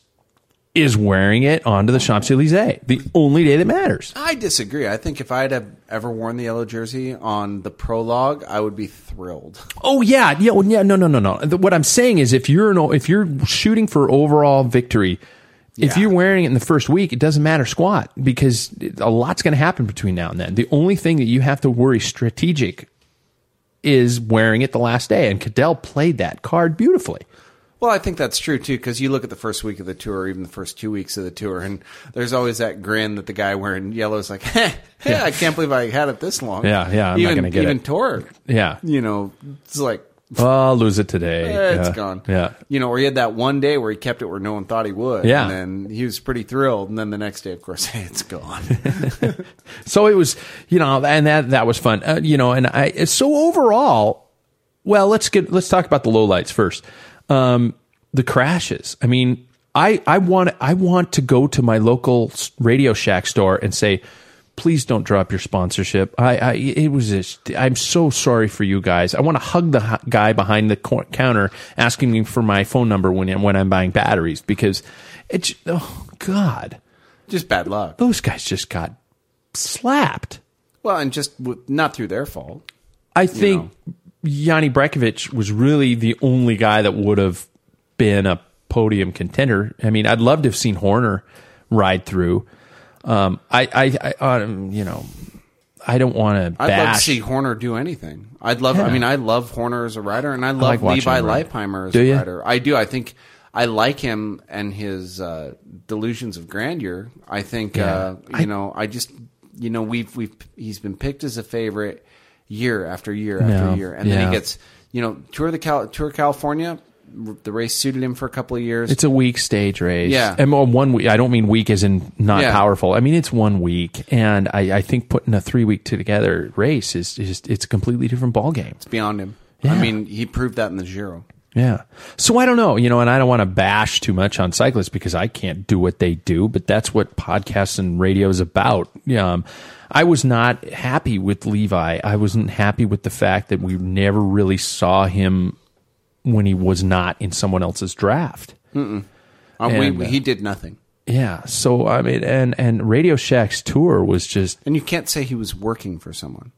is wearing it onto the Champs Elysees. The only day that matters. I disagree. I think if I'd have ever worn the yellow jersey on the prologue, I would be thrilled. Oh yeah, yeah, well, yeah. No, no, no, no. The- What I'm saying is, if you're an, if you're shooting for overall victory, if you're wearing it in the first week, it doesn't matter squat because a lot's going to happen between now and then. The only thing that you have to worry strategic is wearing it the last day, and Cadel played that card beautifully. Well, I think that's true too, because you look at the first week of the tour, or even the first two weeks of the tour, and there's always that grin that the guy wearing yellow is like, "Heh, heh, Yeah. I can't believe I had it this long." Yeah, yeah, I'm not even, gonna get even it. tour. Yeah. you know, it's like Oh, I'll lose it today. eh, it's Yeah. gone. Yeah. you know, or he had that one day where he kept it where no one thought he would. Yeah. and then he was pretty thrilled, and then the next day, of course, hey, it's gone. So it was, you know, and that that was fun, uh, you know. And I so overall, well, let's get let's talk about the lowlights first. Um, the crashes. I mean, I I want I want to go to my local s- Radio Shack store and say, please don't drop your sponsorship. I, I it was just, I'm so sorry for you guys. I want to hug the guy behind the counter asking me for my phone number when when I'm buying batteries because it's oh god, just bad luck. those guys just got slapped. Well, and just not through their fault. I think Yanni Brajkovic was really the only guy that would have been a podium contender. I mean, I'd love to have seen Horner ride through. Um, I, I, I um, you know, I don't want to I'd love to see Horner do anything. I'd love. Yeah. I mean, I love Horner as a writer, and I love like watching Levi. Leipheimer as Do a you? rider. I do. I think I like him and his uh, delusions of grandeur. I think Yeah. uh, you know. I just you know we've we've he's been picked as a favorite year after year after No. year, and then he gets you know tour the Cal- tour of California. The race suited him for a couple of years. It's a weak stage race. Yeah. And one week. I don't mean weak as in not Yeah. powerful. I mean it's one week, and I, I think putting a three week together race is just it's a completely different ball game. it's beyond him. Yeah. I mean, he proved that in the Giro. Yeah. So I don't know, you know, and I don't want to bash too much on cyclists because I can't do what they do, but that's what podcasts and radio is about. Um, I was not happy with Levi. I wasn't happy with the fact that we never really saw him when he was not in someone else's draft. Uh, And, we, uh, he did nothing, Yeah. So I mean, and and Radio Shack's tour was just and you can't say he was working for someone.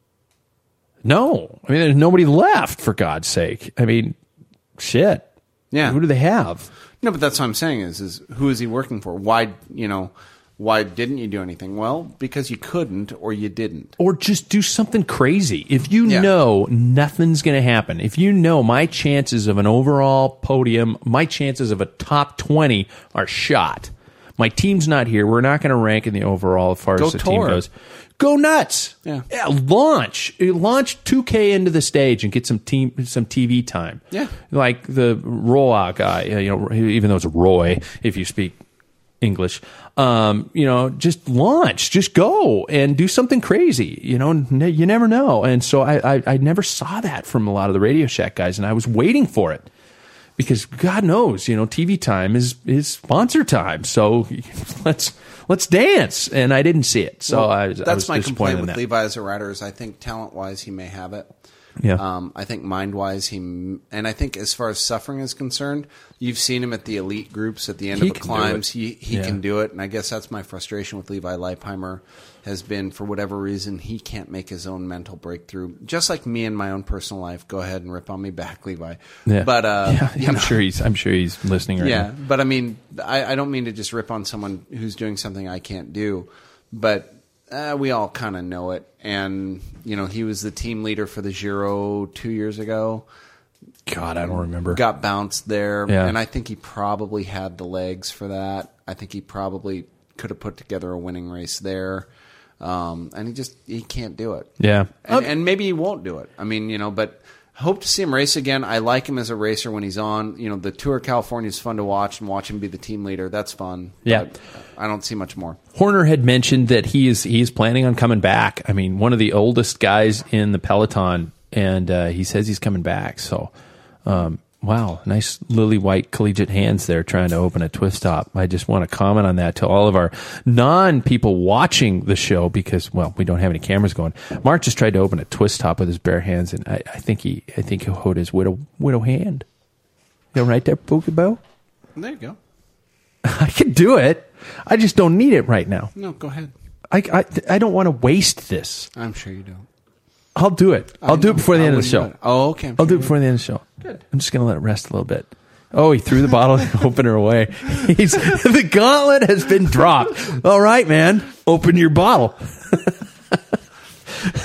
no. I mean, there's nobody left for God's sake. I mean, shit. Yeah. Who do they have? No, but that's what I'm saying is is who is he working for? Why you know why didn't you do anything? Well, because you couldn't or you didn't. or just do something crazy. If you Yeah. know nothing's going to happen, if you know my chances of an overall podium, my chances of a top 20 are shot. My team's not here. We're not going to rank in the overall as far Go as the team goes. Go nuts. Yeah. launch. Launch 2K into the stage and get some team some TV time. Yeah. Like the Roy guy, you know, even though it's Roy if you speak English. Um, you know, just launch, just go and do something crazy. You know, n- you never know. And so I, I, I never saw that from a lot of the Radio Shack guys, and I was waiting for it because God knows, you know, TV time is is sponsor time. So let's let's dance, and I didn't see it. So Well, I, was- I that's was my complaint with that. Levi as a rider is I think talent wise he may have it. Yeah. Um, I think mind wise he and I think as far as suffering is concerned, you've seen him at the elite groups at the end He of the climbs. He he Yeah. can do it, and I guess that's my frustration with Levi Leipheimer has been for whatever reason he can't make his own mental breakthrough. Just like me in my own personal life. Go ahead and rip on me back, Levi. Yeah. But uh, yeah, you I'm know. sure he's I'm sure he's listening right yeah, now. but I mean, I, I don't mean to just rip on someone who's doing something I can't do, but uh, we all kind of know it. And you know, he was the team leader for the Giro two years ago. God, I don't remember. Got bounced there, Yeah. and I think he probably had the legs for that. I think he probably could have put together a winning race there. Um, and he just he can't do it. Yeah. and, and maybe he won't do it. I mean, you know, but hope to see him race again. I like him as a racer when he's on. You know, the Tour of California is fun to watch and watch him be the team leader. That's fun. Yeah. I don't see much more. Horner had mentioned that he is he's planning on coming back. I mean, one of the oldest guys in the peloton, and uh, he says he's coming back. So, um, wow, nice lily white collegiate hands there trying to open a twist top. I just want to comment on that to all of our non people watching the show because well, we don't have any cameras going. Mark just tried to open a twist top with his bare hands, and I, I think he I think he hoed his widow widow hand. You know, right there, Bow. There you go. I can do it. I just don't need it right now. No, go ahead. I, I, I don't want to waste this. I'm sure you don't. I'll do it. I'll I do it know. before the I end of the wouldn't show. Oh, okay. I'm I'll do sure it before the end of the show. Good. I'm just going to let it rest a little bit. Oh, he threw the bottle opener away. He's, the gauntlet has been dropped. All right, man. Open your bottle.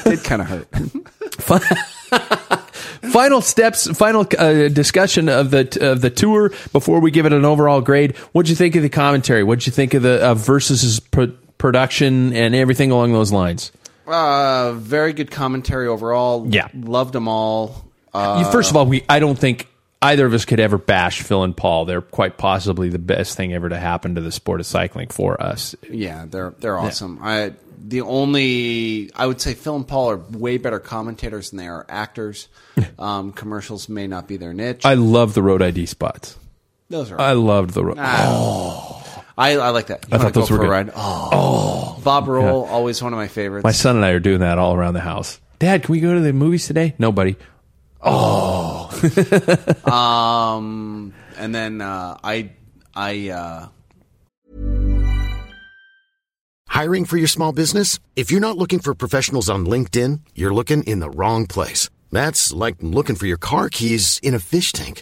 It kind of hurt. final steps, final uh, discussion of the of the tour before we give it an overall grade. What'd you think of the commentary? What'd you think of the uh, versus pro- production and everything along those lines? Uh, very good commentary overall. Yeah. loved them all. Uh, First of all, we I don't think either of us could ever bash Phil and Paul. They're quite possibly the best thing ever to happen to the sport of cycling for us. Yeah, they're they're awesome. I the only I would say Phil and Paul are way better commentators than they are actors. um, commercials may not be their niche. I love the road ID spots. Those are I loved the road. Ah. I, I like that. You I thought those go were a good. ride? Oh, Bob Roll, always one of my favorites. My son and I are doing that all around the house. Dad, can we go to the movies today? Nobody. Oh, um, and then uh, I I uh, Hiring for your small business? If you're not looking for professionals on LinkedIn, you're looking in the wrong place. That's like looking for your car keys in a fish tank.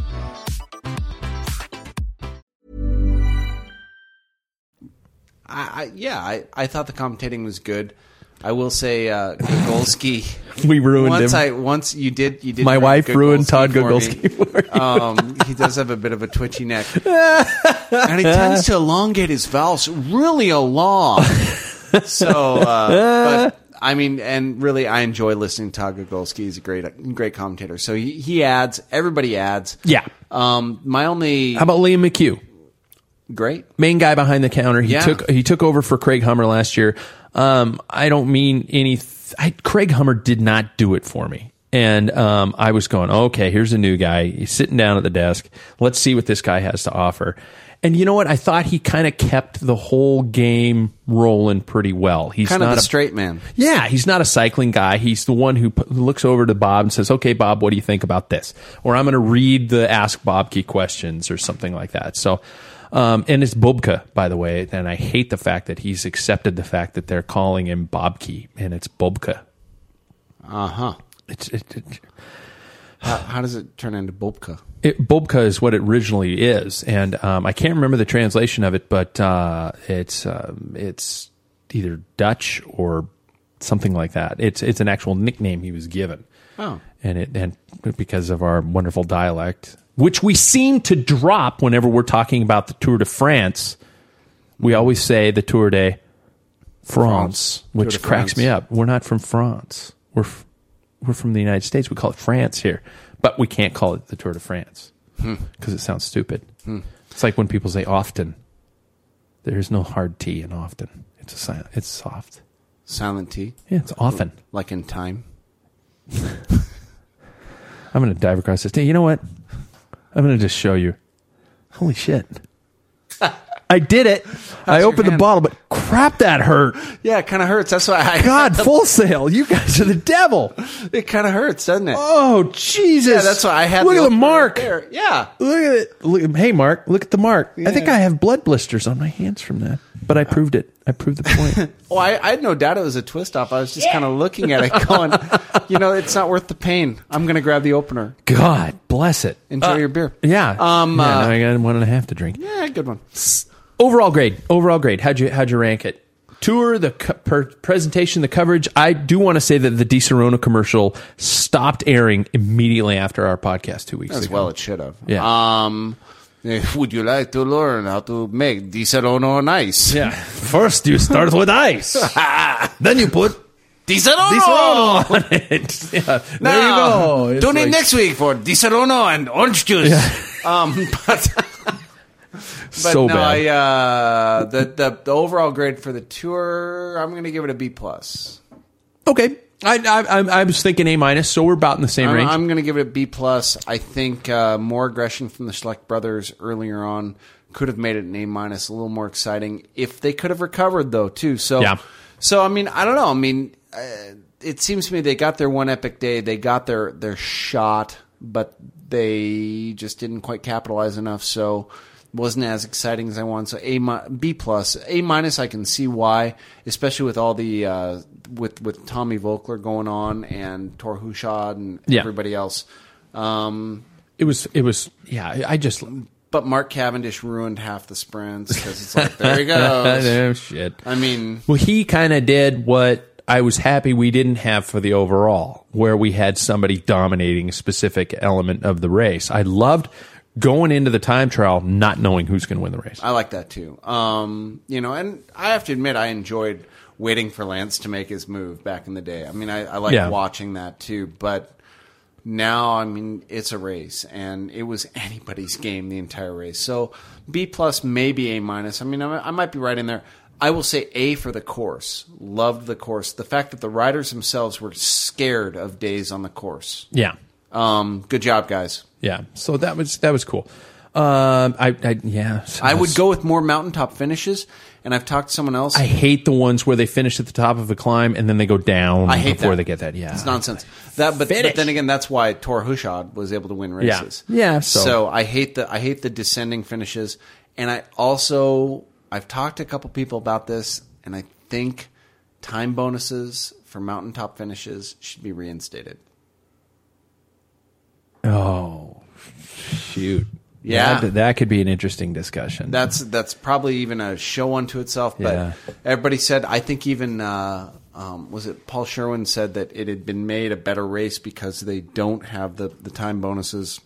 I, I yeah I, I thought the commentating was good. I will say uh, Gogulski. We ruined once him. I once you did you did My wife ruined Todd for. Gogulski for you. Um, he does have a bit of a twitchy neck, and he tends to elongate his vowels really a long. So, uh, but I mean, and really, I enjoy listening to Todd Gogulski. He's a great great commentator. So he, he adds. Everybody adds. Yeah. Um, my only How about Liam McHugh? Great. main guy behind the counter. He Yeah. took he took over for Craig Hummer last year. Um, I don't mean any. I, Craig Hummer did not do it for me, and um, I was going, okay, here's a new guy. He's sitting down at the desk. Let's see what this guy has to offer. And you know what? I thought he kind of kept the whole game rolling pretty well. He's Kind of not the a straight man. yeah, he's not a cycling guy. He's the one who, p- looks over to Bob and says, "Okay, Bob, what do you think about this?" Or I'm going to read the Ask Bobke questions or something like that. So, um, and it's Bobka, by the way, and I hate the fact that he's accepted the fact that they're calling him Bobki, and it's Bobka. Uh huh. It's it, it, How, how does it turn into Bobka? it, Bobka is what it originally is, and um, I can't remember the translation of it, but uh, it's um, it's either Dutch or something like that. It's it's an actual nickname he was given. Oh. and it and because of our wonderful dialect, which we seem to drop whenever we're talking about the Tour de France. We always say the Tour de France, France. which de cracks France. me up. We're not from France. We're f- we're from the United States. We call it France here, but we can't call it the Tour de France because Hmm. it sounds stupid. It's like when people say often. There's no hard T in often. It's a silent. It's soft. Silent T. Yeah, it's often. Like in time. I'm going to dive across this. You know what? I'm going to just show you. Holy shit. I did it. I opened the hand? bottle, but crap, that hurt. Yeah, it kind of hurts. That's why I. God, Full Sail. You guys are the devil. It kind of hurts, doesn't it? Oh, Jesus. Yeah, that's why I had Look the at the mark. right there. Yeah. Look at it. Look, hey, Mark, look at the mark. I think I have blood blisters on my hands from that, but I proved it. I proved the point. Oh, I, I had no doubt it was a twist off. I was just kind of looking at it, going, you know, it's not worth the pain. I'm going to grab the opener. God bless it. Enjoy Uh, your beer. Yeah. Um, yeah, uh, I got one and a half to drink. Yeah, good one. Overall grade. Overall grade. How'd you how'd you rank it? Tour, the co- per presentation, the coverage. I do want to say that the Disaronno commercial stopped airing immediately after our podcast two weeks As ago. well, it should have. Yeah. Um, would you like to learn how to make Disaronno on ice? Yeah. First, you start with ice. then you put Disaronno! Di Serono on it. Yeah. There you go. It's Tune in like- next week for Disaronno and orange juice. Um, but but So no, bad. I, uh, the, the the overall grade for the tour, I'm going to give it a B plus. Okay. I, I, I, I was thinking A minus, so we're about in the same I'm, range. I'm going to give it a B plus. I think uh, more aggression from the Schleck brothers earlier on could have made it an A minus, a little more exciting if they could have recovered though too. So, Yeah. so I mean, I don't know. I mean, uh, it seems to me they got their one epic day, they got their their shot, but they just didn't quite capitalize enough. So. Wasn't as exciting as I wanted. So A mi- B plus, A minus. I can see why, especially with all the uh, with with Tommy Voeckler going on and Tor Hushovd and Yeah. everybody else. Um, it was, it was, yeah, I- I just. but Mark Cavendish ruined half the sprints because it's like there he goes. oh, shit. I mean, Well, he kind of did what I was happy we didn't have for the overall, where we had somebody dominating a specific element of the race. I loved going into the time trial not knowing who's going to win the race. I like that too. Um, you know, and I have to admit, I enjoyed waiting for Lance to make his move back in the day. I mean, I, I like Yeah. watching that too, but now, I mean, it's a race, and it was anybody's game the entire race. So B plus, maybe A minus. I mean, I, I might be right in there. I will say A for the course. Loved the course. The fact that the riders themselves were scared of days on the course. Yeah. Um, good job, guys. Yeah. So that was that was cool. Um, I, I yeah. I would go with more mountaintop finishes, and I've talked to someone else. I hate the ones where they finish at the top of a climb and then they go down I hate before that. they get that. Yeah. it's nonsense. That, but, but then again, that's why Tor Hushovd was able to win Yeah. races. Yeah, so- I hate the I hate the descending finishes, and I also I've talked to a couple people about this, and I think time bonuses for mountaintop finishes should be reinstated. Oh, shoot. Yeah. That, that could be an interesting discussion. That's that's probably even a show unto itself. But Yeah. everybody said I think even uh, um, was it Paul Sherwen said that it had been made a better race because they don't have the the time bonuses.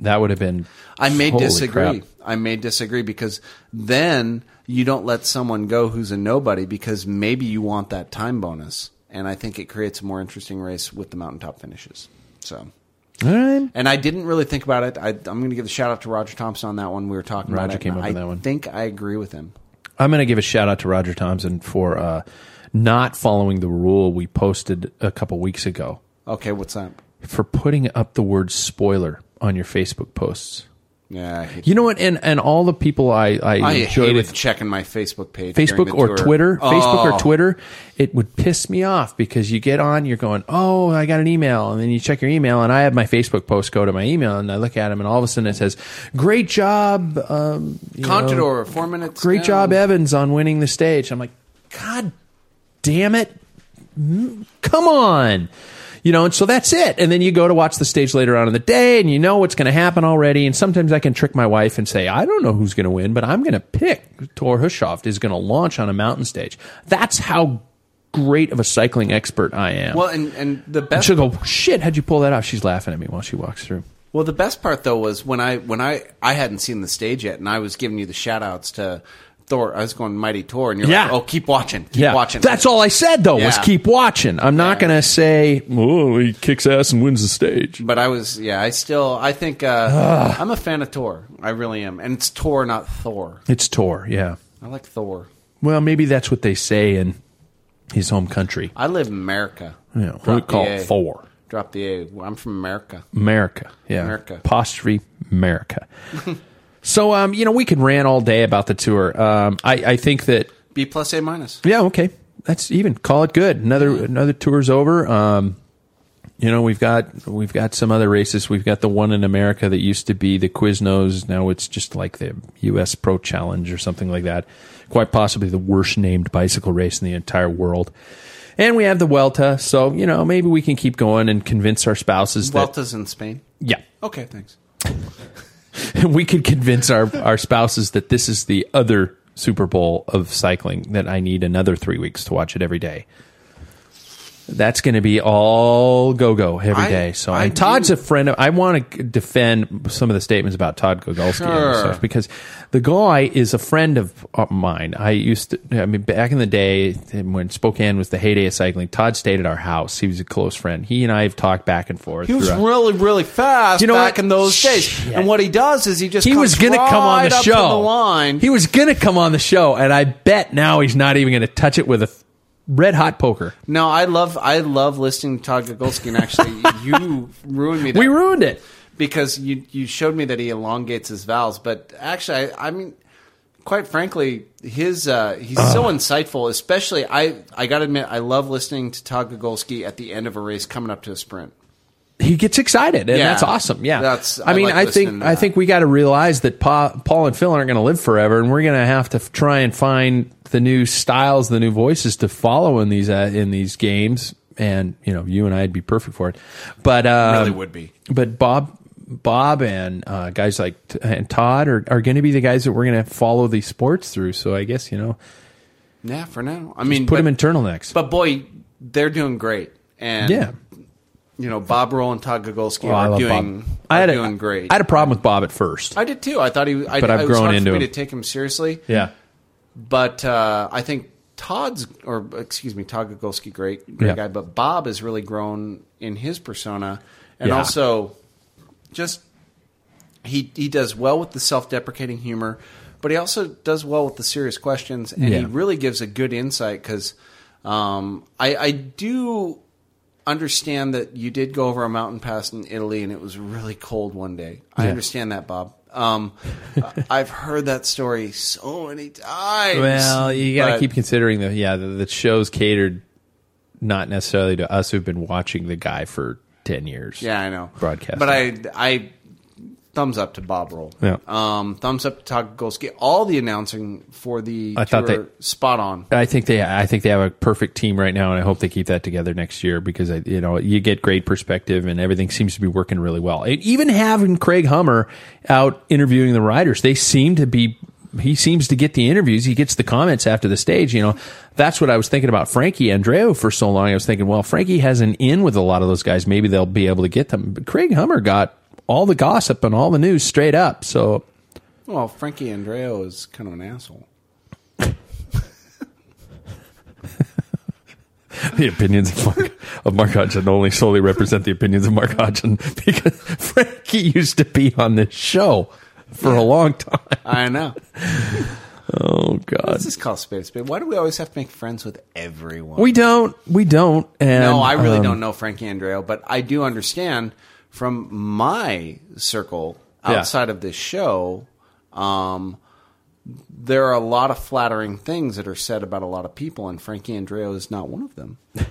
that would have been. I may disagree. crap. I may disagree because then you don't let someone go who's a nobody because maybe you want that time bonus, and I think it creates a more interesting race with the mountaintop finishes. So. All right. And I didn't really think about it. I, I'm going to give a shout out to Roger Thompson on that one. We were talking about Roger it. came up I with that one. think I agree with him. I'm going to give a shout out to Roger Thompson for uh, not following the rule we posted a couple weeks ago Okay, what's that? for putting up the word spoiler on your Facebook posts. Yeah, You know what? And and all the people I I, I enjoy with checking my Facebook page, Facebook or tour. Twitter, Facebook Oh. or Twitter, it would piss me off because you get on, you're going, oh, I got an email, and then you check your email, and I have my Facebook post go to my email, and I look at them, and all of a sudden it says, great job, um, you know, Contador, four minutes. great down. job, Evans, on winning the stage. I'm like, God damn it, come on. You know, and so that's it. And then you go to watch the stage later on in the day and you know what's going to happen already. And sometimes I can trick my wife and say, I don't know who's going to win, but I'm going to pick Tor Hushovd is going to launch on a mountain stage. That's how great of a cycling expert I am. Well, and and the and best she'll go, shit, how'd you pull that off? She's laughing at me while she walks through. Well, the best part though was when I when I I hadn't seen the stage yet, and I was giving you the shout outs to Thor. I was going Mighty Tor, and you're Yeah. like, "Oh, keep watching, keep yeah, watching." That's all I said though was keep watching. I'm not going to say, oh, he kicks ass and wins the stage. But I was, yeah, I still, I think uh, I'm a fan of Thor. I really am, and it's Thor, not Thor. It's Thor. yeah. I like Thor. Well, maybe that's what they say in his home country. I live in America. Yeah, we Drop call it Thor. Drop the A. I'm from America. America. Yeah. America. Apostrophe America. so, um, you know, we could rant all day about the tour. Um, I, I think that B plus A minus. Yeah, okay. That's even. Call it good. Another another tour's over. Um, you know, we've got we've got some other races. We've got the one in America that used to be the Quiznos. Now it's just like the U.S. Pro Challenge or something like that. Quite possibly the worst named bicycle race in the entire world. And we have the Vuelta. So you know, maybe we can keep going and convince our spouses that Vuelta's in Spain. yeah, Okay, thanks. we could convince our, our spouses that this is the other Super Bowl of cycling, that I need another three weeks to watch it every day. That's going to be all go go every I- day. So, I and Todd's do- a friend of. I want to defend some of the statements about Todd Gogulski and stuff because the guy is a friend of mine. I used to. I mean, back in the day when Spokane was the heyday of cycling, Todd stayed at our house. He was a close friend. He and I have talked back and forth. He was throughout- really, really fast You know back what? in those days. And what he does is he just he was going to come on the show. the line. He was going to come on the show, and I bet now he's not even going to touch it with a red hot poker. No, I love I love listening to Todd Gogulski, and actually, you ruined me. That We ruined it. because you you showed me that he elongates his vowels, but actually, I, I mean, quite frankly, his uh, he's so insightful. Especially, I I got to admit, I love listening to Todd Gogulski at the end of a race coming up to a sprint. He gets excited, and Yeah. that's awesome. Yeah, That's- I, I mean, like I think I think we got to realize that pa, Paul and Phil aren't going to live forever, and we're going to have to f- try and find the new styles, the new voices to follow in these uh, in these games. And you know, you and I'd be perfect for it. But um, Really would be. But Bob, Bob, and uh, guys like T- and Todd are are going to be the guys that we're going to follow these sports through. So I guess you know, Yeah, for now. I mean, put but, them in turtlenecks. But boy, they're doing great, and Yeah. You know, Bob Roll and Todd Gogulski I are doing Bob. I are had a, doing great. I had a problem with Bob at first. I did too. I thought he. I, But I've it was grown hard into for me to take him seriously. Yeah. But uh, I think Todd's, or excuse me, Todd Gogulski, great, great Yeah. guy. But Bob has really grown in his persona, and Yeah. also just he he does well with the self-deprecating humor, but he also does well with the serious questions, and he really gives a good insight because um, I, I do understand that you did go over a mountain pass in Italy and it was really cold one day. I Yeah. understand that, Bob. Um, I've heard that story so many times. Well, you got to keep considering the yeah the, the show's catered not necessarily to us who've been watching the guy for ten years. Yeah, I know. Broadcast, But I, I thumbs up to Bob Roll. Yeah. Um, thumbs up to Todd Golski. All the announcing for the I thought they- spot on. I think they I think they have a perfect team right now, and I hope they keep that together next year because I, you know you get great perspective and everything seems to be working really well. And even having Craig Hummer out interviewing the riders, they seem to be. He seems to get the interviews. He gets the comments after the stage. You know, that's what I was thinking about Frankie Andreu for so long. I was thinking, well, Frankie has an in with a lot of those guys. Maybe they'll be able to get them. But Craig Hummer got all the gossip and all the news straight up. So Well, Frankie Andreu is kind of an asshole. the opinions of Mark, of Mark Hodgson only solely represent the opinions of Mark Hodgson because Frankie used to be on this show for a long time. I know. Oh God, This is called call a spade a spade. Why do we always have to make friends with everyone? we don't, we don't. And no, I really um, don't know Frankie Andreu, but I do understand from my circle Yeah. outside of this show. Um, there are a lot of flattering things that are said about a lot of people, and Frankie Andreu is not one of them.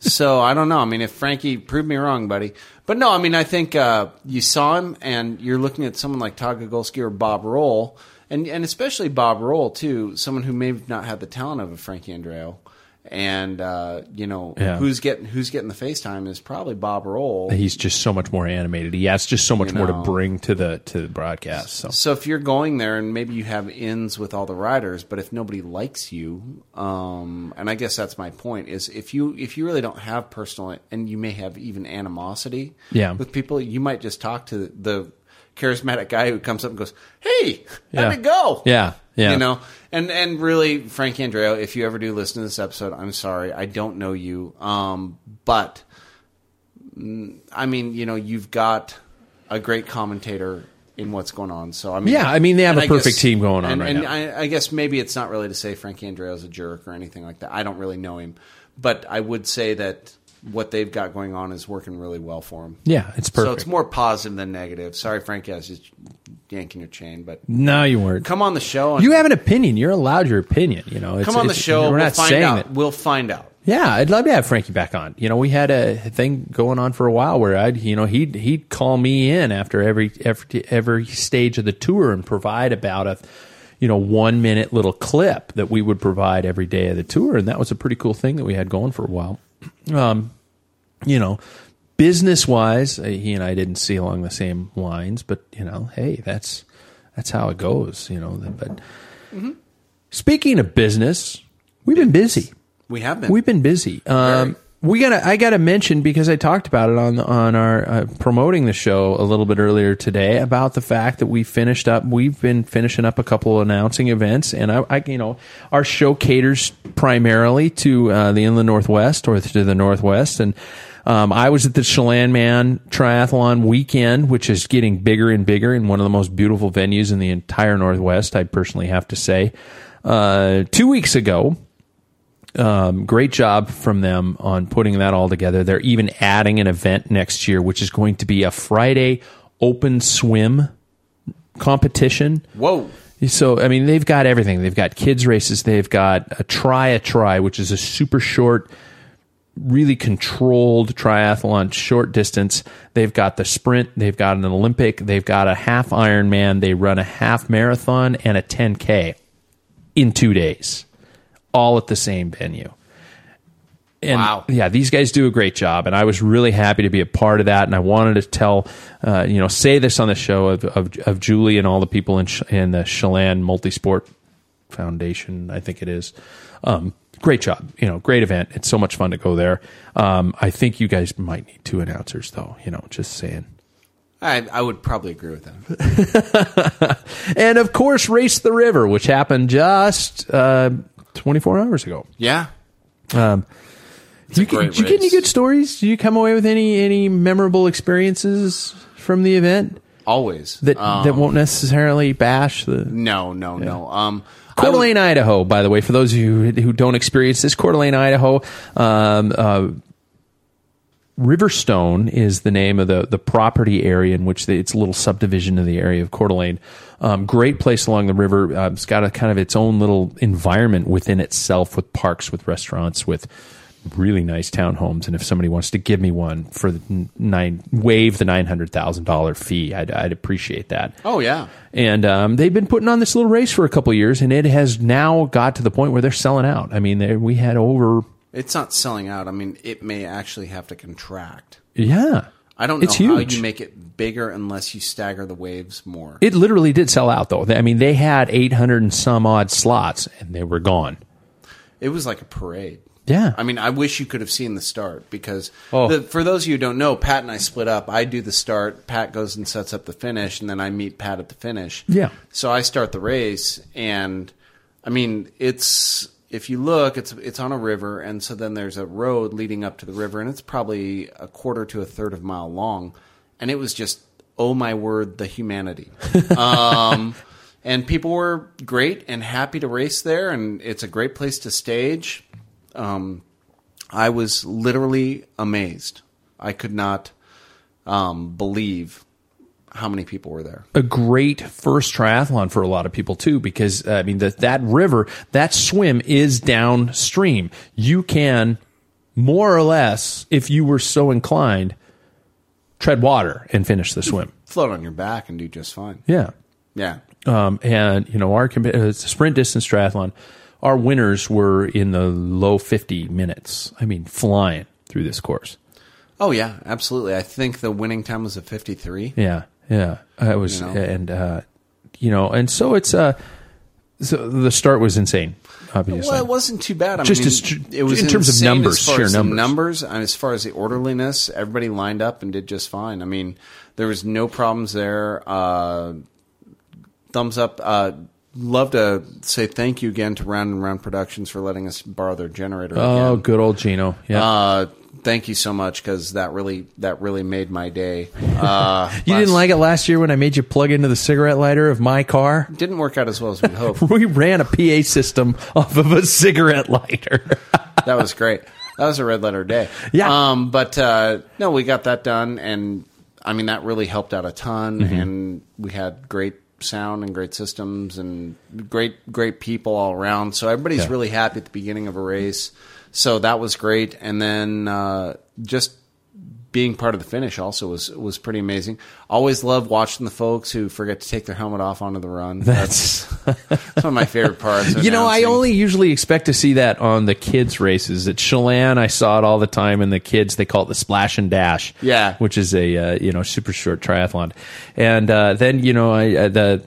so I don't know. I mean, if Frankie prove me wrong, buddy. But no, I mean, I think uh, you saw him, and you're looking at someone like Todd Gogulski or Bob Roll, and and especially Bob Roll too, someone who may have not had the talent of a Frankie Andreu. And uh, you know Yeah. who's getting who's getting the FaceTime is probably Bob Roll. He's just so much more animated. He has just so much You more to bring to the to the broadcast. So So if you're going there and maybe you have ins with all the riders, but if nobody likes you, um, and I guess that's my point is if you if you really don't have personal and you may have even animosity Yeah. with people, you might just talk to the charismatic guy who comes up and goes, "Hey, how'd Yeah. it go?" Yeah, yeah. You know, and and really, Frank Andreu, if you ever do listen to this episode, I'm sorry, I don't know you, um, but mm, I mean, you know, you've got a great commentator in what's going on. So I mean, Yeah, I mean, they have a I perfect team going on and, right and now. I, I guess maybe it's not really to say Frankie Andreu's a jerk or anything like that. I don't really know him, but I would say that what they've got going on is working really well for them. Yeah, it's perfect. So it's more positive than negative. Sorry, Frankie, I was just yanking your chain, but no, you weren't. come on the show. And You have an opinion. You're allowed your opinion. You know, it's, come on the show. We're We'll not find saying out. that. We'll find out. Yeah, I'd love to have Frankie back on. You know, we had a thing going on for a while where I'd, you know, he'd he'd call me in after every every every stage of the tour and provide about a, you know, one minute little clip that we would provide every day of the tour, and that was a pretty cool thing that we had going for a while. Um, you know, business wise, he and I didn't see along the same lines, but you know, hey, that's that's how it goes. You know, but speaking of business, we've been busy. We have been. We've been busy. Um, we gotta. I gotta mention because I talked about it on on our uh, promoting the show a little bit earlier today about the fact that we finished up. We've been finishing up a couple of announcing events, and I, I you know, our show caters primarily to uh, the inland northwest or to the northwest, and. Um, I was at the Chelan Man Triathlon weekend, which is getting bigger and bigger in one of the most beautiful venues in the entire Northwest. I personally have to say. Uh, two weeks ago, um, great job from them on putting that all together. They're even adding an event next year, which is going to be a Friday open swim competition. Whoa. So, I mean, they've got everything. They've got kids' races. They've got a try a try, which is a super short, really controlled triathlon, short distance. They've got the sprint. They've got an Olympic. They've got a half Ironman. They run a half marathon and a 10K in two days, all at the same venue. And Wow. yeah, these guys do a great job, and I was really happy to be a part of that. And I wanted to tell, uh, you know, say this on the show of, of, of Julie and all the people in, in the Chelan Multisport Foundation, I think it is. Um, great job, you know, great event. It's so much fun to go there. Um, I think you guys might need two announcers, though. You know, just saying. I, I would probably agree with that. And of course, Race the River, which happened just uh, 24 hours ago. Yeah. Um, you, did you get any good stories? Did you come away with any any memorable experiences from the event Always. that Um, that won't necessarily bash the No, no, no. Um, Coeur d'Alene, Idaho? By the way, for those of you who, who don't experience this, Coeur d'Alene, Idaho. Um, uh, Riverstone is the name of the, the property area in which the, it's a little subdivision of the area of Coeur d'Alene. Um, great place along the river. Uh, it's got a kind of its own little environment within itself with parks, with restaurants, with really nice townhomes. And if somebody wants to give me one for the nine, waive the nine hundred thousand dollar fee, I'd, I'd appreciate that. Oh, yeah. And um, they've been putting on this little race for a couple of years, and it has now got to the point where they're selling out. I mean, they, we had over, It's not selling out. I mean, it may actually have to contract. yeah, I don't know It's how huge. you make it bigger unless you stagger the waves more. It literally did sell out, though. I mean, they had eight hundred and some odd slots, and they were gone. It was like a parade. Yeah. I mean, I wish you could have seen the start because Oh. the, for those of you who don't know, Pat and I split up. I do the start, Pat goes and sets up the finish, and then I meet Pat at the finish. Yeah. So I start the race, and I mean, it's if you look, it's it's on a river, and so then there's a road leading up to the river, and it's probably a quarter to a third of a mile long, and it was just oh my word, the humanity. um, and people were great and happy to race there, and it's a great place to stage. Um, I was literally amazed. I could not um, believe how many people were there. a great first triathlon for a lot of people too because uh, I mean that that river that swim is downstream you can more or less if you were so inclined tread water and finish the swim Float on your back and do just fine. yeah Yeah. um, and you know our uh, sprint distance triathlon our winners were in the low 50 minutes I mean flying through this course Oh yeah, absolutely. I think the winning time was a 53. Yeah, yeah. I was, You know? and uh, you know, and so it's uh, so the start was insane. Obviously, Well, it wasn't too bad. I Just mean, as it was in terms of numbers, as far sheer numbers. numbers, and as far as the orderliness, everybody lined up and did just fine. I mean, there was no problems there. Uh, thumbs up. Uh, love to say thank you again to Round and Round Productions for letting us borrow their generator. Oh, again. good old Gino. Yeah. Uh, thank you so much because that really that really made my day. Uh, you didn't like it last year when I made you plug into the cigarette lighter of my car? Didn't work out as well as we hoped. we ran a PA system off of a cigarette lighter. that was great. That was a red letter day. Yeah. Um, but uh, no, we got that done, and I mean that really helped out a ton. Mhm. And we had great sound and great systems and great great people all around. So everybody's Yeah. really happy at the beginning of a race. So that was great, and then uh, just being part of the finish also was was pretty amazing. Always love watching the folks who forget to take their helmet off onto the run. That's, that's one of my favorite parts. You know, I only usually expect to see that on the kids' races. At Chelan, I saw it all the time, and the kids they call it the splash and dash. Yeah. which is a uh, you know super short triathlon. And uh, then you know I, uh, the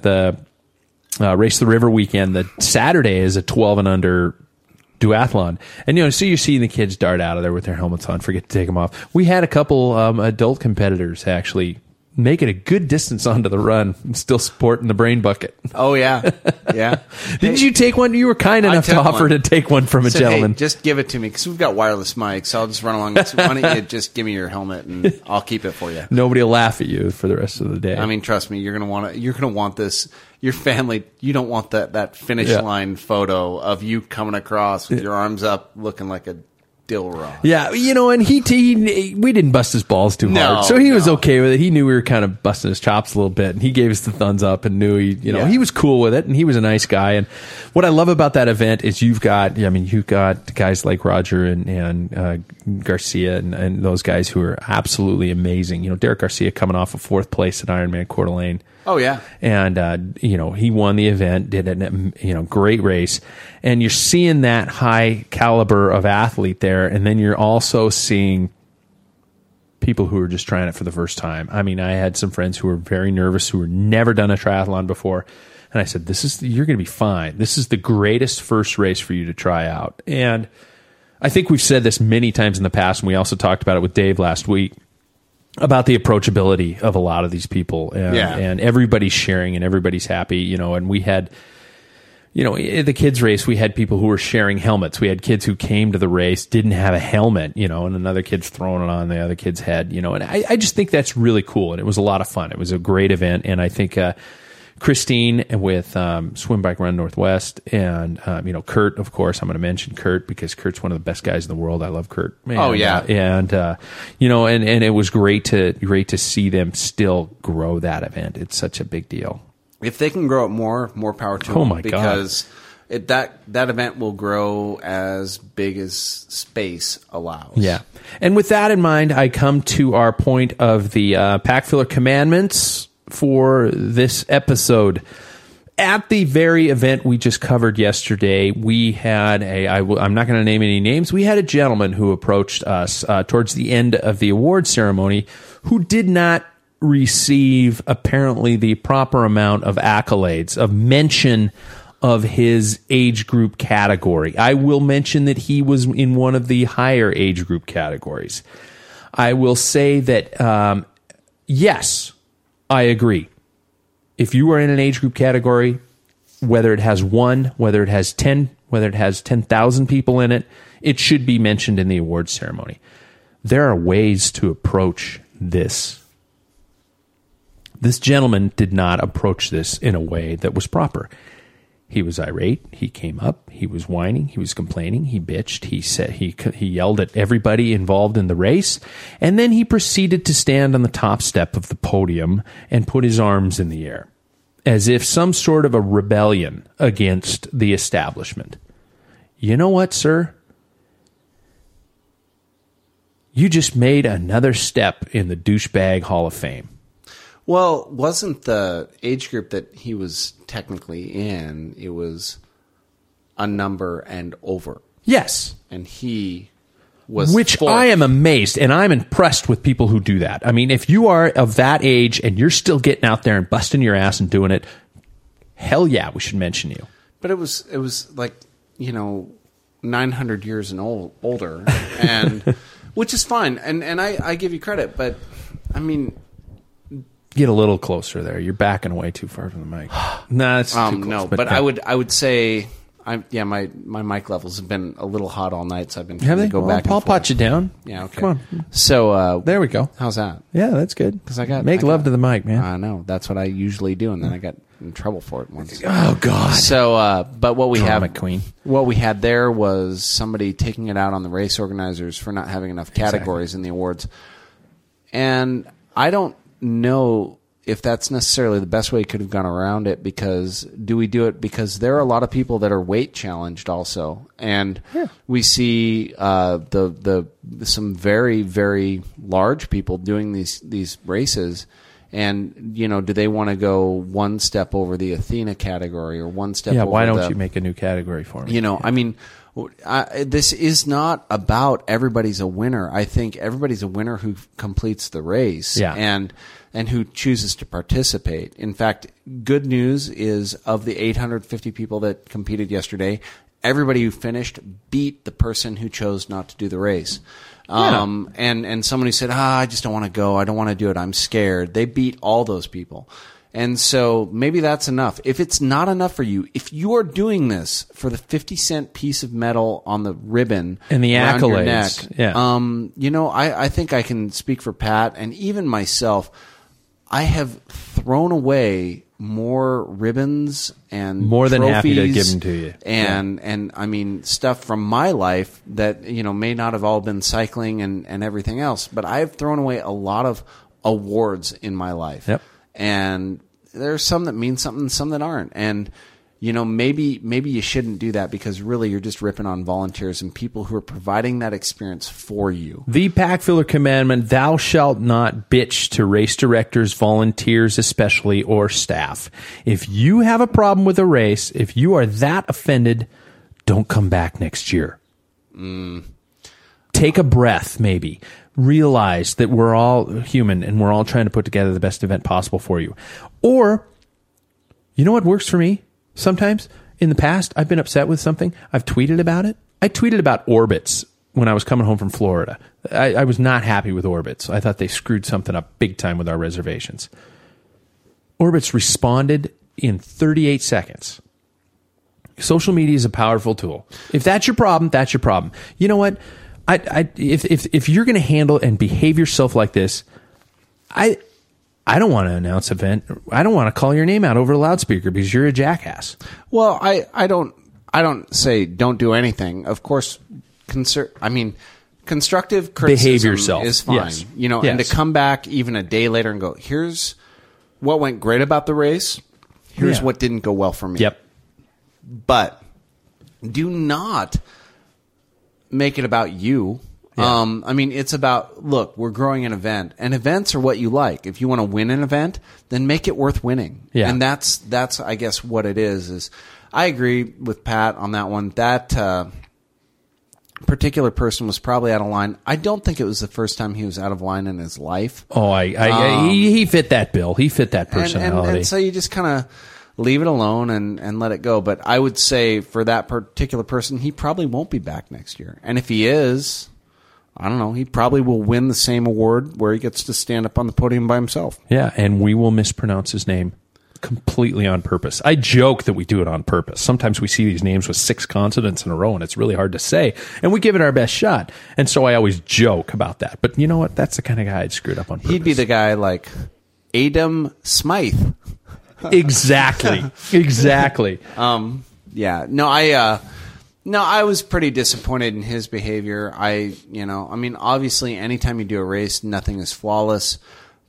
the uh, race the river weekend. The Saturday is a twelve and under duathlon, and you know so you're seeing the kids dart out of there with their helmets on, forget to take them off. We had a couple um, adult competitors actually. Making a good distance onto the run, and still sporting the brain bucket. Oh yeah, yeah. Didn't you take one? You were kind enough to offer one. to take one from a Said, "Hey, gentleman. just give it to me because we've got wireless mics. So I'll just run along. Why don't you just give me your helmet and I'll keep it for you. Nobody will laugh at you for the rest of the day. I mean, trust me, you're gonna want to. You're gonna want this. Your family. You don't want that that finish Yeah. line photo of you coming across with your arms up, looking like a dill rod. yeah, you know, and he, he we didn't bust his balls too No, hard, so he was okay with it. He knew we were kind of busting his chops a little bit, and he gave us the thumbs up and knew he, you know, Yeah. he was cool with it, and he was a nice guy. And what I love about that event is you've got, I mean, you've got guys like Roger and and uh, Garcia and, and those guys who are absolutely amazing. You know, Derek Garcia coming off of fourth place at Ironman Coeur d'Alene. Oh yeah. and uh, you know he won the event, did a you know great race, and you're seeing that high caliber of athlete there, and then you're also seeing people who are just trying it for the first time. I mean, I had some friends who were very nervous who were never done a triathlon before, and I said, "This is you're going to be fine. This is the greatest first race for you to try out." And I think we've said this many times in the past, and we also talked about it with Dave last week about the approachability of a lot of these people and, Yeah. and everybody's sharing and everybody's happy you know and we had you know the kids race we had people who were sharing helmets we had kids who came to the race didn't have a helmet you know and another kid's throwing it on the other kid's head you know and i, I just think that's really cool and it was a lot of fun it was a great event and i think uh, Christine with um, Swim Bike Run Northwest, and um, you know Kurt. Of course, I'm going to mention Kurt because Kurt's one of the best guys in the world. I love Kurt. And, Oh, yeah. uh, and uh, you know, and and it was great to great to see them still grow that event. It's such a big deal. If they can grow it more, more power to Oh, them. my God. because It, that that event will grow as big as space allows. Yeah. And with that in mind, I come to our point of the uh, pack filler commandments for this episode. At the very event we just covered yesterday, we had a, I will, I'm not going to name any names, we had a gentleman who approached us uh, towards the end of the award ceremony who did not receive apparently the proper amount of accolades, of mention of his age group category. I will mention that he was in one of the higher age group categories. I will say that, um, yes, I agree. If you are in an age group category, whether it has one, whether it has 10, whether it has 10,000 people in it, it should be mentioned in the awards ceremony. There are ways to approach this. This gentleman did not approach this in a way that was proper. He was irate. He came up. He was whining. He was complaining. He bitched. He said he he yelled at everybody involved in the race, and then he proceeded to stand on the top step of the podium and put his arms in the air, as if some sort of a rebellion against the establishment. You know what, sir? You just made another step in the douchebag Hall of Fame. Well, wasn't the age group that he was technically in? It was a number and over. Yes. and he was Which fourth. I am amazed and I'm impressed with people who do that. I mean, if you are of that age and you're still getting out there and busting your ass and doing it, hell yeah, we should mention you. But it was it was like you know nine hundred years and old, older, and which is fine, and and I I give you credit, but I mean Get a little closer there. You're backing away too far from the mic. nah, it's too Um, close, no, but, uh, I would I would say I yeah my my mic levels have been a little hot all night, so I've been Have trying they? to go Well, back. and I'll pot you down. Yeah, okay. Come on. So uh, There we go. how's that? Yeah, that's good. Because I got make I love got- to the mic, man. I know that's what I usually do, and then I got in trouble for it once. oh God. So, uh, but what we Drama have, queen. what we had there was somebody taking it out on the race organizers for not having enough categories in the awards, and I don't know if that's necessarily the best way he could have gone around it. Because do we do it because there are a lot of people that are weight challenged also, and we see uh, the the some very very large people doing these these races. And you know, do they want to go one step over the Athena category or one step? yeah, over why don't the- you make a new category for me? you know, I mean, I, this is not about everybody's a winner. I think everybody's a winner who completes the race, Yeah. and and who chooses to participate. In fact, good news is of the 850 people that competed yesterday, everybody who finished beat the person who chose not to do the race. Um, and and someone who said, "Ah, I just don't want to go. I don't want to do it. I'm scared." They beat all those people. And so maybe that's enough. If it's not enough for you, if you are doing this for the 50 cent piece of metal on the ribbon And the accolades, neck, yeah. um, you know, I, I think I can speak for Pat and even myself. I have thrown away more ribbons and More than happy to trophies them to you. and and I mean stuff from my life that you know may not have all been cycling and and everything else, but I've thrown away a lot of awards in my life. Yep. And there's some that mean something, some that aren't, and you know maybe maybe you shouldn't do that because really you're just ripping on volunteers and people who are providing that experience for you. The pack filler commandment, thou shalt not bitch to race directors, volunteers especially, or staff. If you have a problem with a race, if you are that offended, don't come back next year. mm. Take a breath, maybe. Realize that we're all human and we're all trying to put together the best event possible for you. Or, you know what works for me? Sometimes in the past, I've been upset with something. I've tweeted about it. I tweeted about Orbitz when I was coming home from Florida. I, I was not happy with Orbitz. I thought they screwed something up big time with our reservations. Orbitz responded in 38 seconds. Social media is a powerful tool. If that's your problem, that's your problem. You know what? I, I if if if you're going to handle and behave yourself like this, I I don't want to announce event. I don't want to call your name out over a loudspeaker because you're a jackass. Well, I, I don't I don't say don't do anything. Of course, conser- I mean constructive criticism yourself. is fine. Yes. You know, and to come back even a day later and go, here's what went great about the race. Here's Yeah. what didn't go well for me. Yep. But do not make it about you. Um, I mean, it's about look, we're growing an event, and events are what you like. If you want to win an event, then make it worth winning. Yeah. and that's that's I guess what it is. Is I agree with Pat on that one. That uh, particular person was probably out of line. I don't think it was the first time he was out of line in his life. Oh, I, I, he, he fit that bill. He fit that And- and, personality. and so you just kind of leave it alone and, and let it go. But I would say for that particular person, he probably won't be back next year. And if he is, I don't know, he probably will win the same award where he gets to stand up on the podium by himself. Yeah, and we will mispronounce his name completely on purpose. I joke that we do it on purpose. Sometimes we see these names with six consonants in a row and it's really hard to say, and we give it our best shot. And so I always joke about that. But you know what? That's the kind of guy I'd screwed up on purpose. He'd be the guy like Adam Smythe. exactly. Exactly. Um, yeah. No, I, uh, no, I was pretty disappointed in his behavior. I, you know, I mean, obviously, anytime you do a race, nothing is flawless.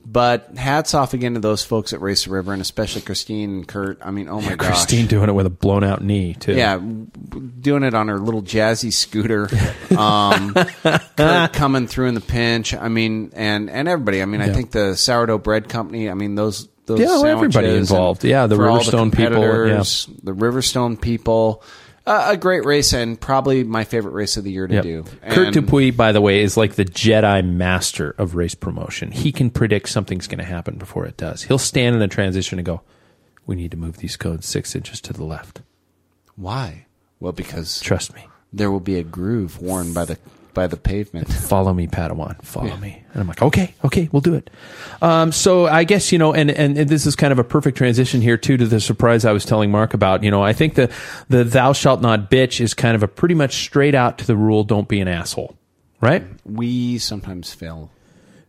But hats off again to those folks at Race the River, and especially Christine and Kurt. I mean, oh my gosh, Christine doing it with a blown out knee, too. yeah, doing it on her little jazzy scooter. Um, Kurt coming through in the pinch. I mean, and and everybody. I mean, I think the sourdough bread company. I mean, those those Yeah, everybody involved. Yeah, the Riverstone people, yeah. the Riverstone people. Uh, a great race and probably my favorite race of the year to Yep. do. Kurt Dupuy, by the way, is like the Jedi master of race promotion. He can predict something's going to happen before it does. He'll stand in a transition and go, "We need to move these codes six inches to the left." Why? Well, because Trust me. There will be a groove worn by the by the pavement. Follow me, Padawan. Follow me. And I'm like, okay, okay, we'll do it. Um, so I guess you know, and, and and this is kind of a perfect transition here too to the surprise I was telling Mark about. You know, I think the the thou shalt not bitch is kind of a pretty much straight out to the rule. Don't be an asshole, right? We sometimes fail.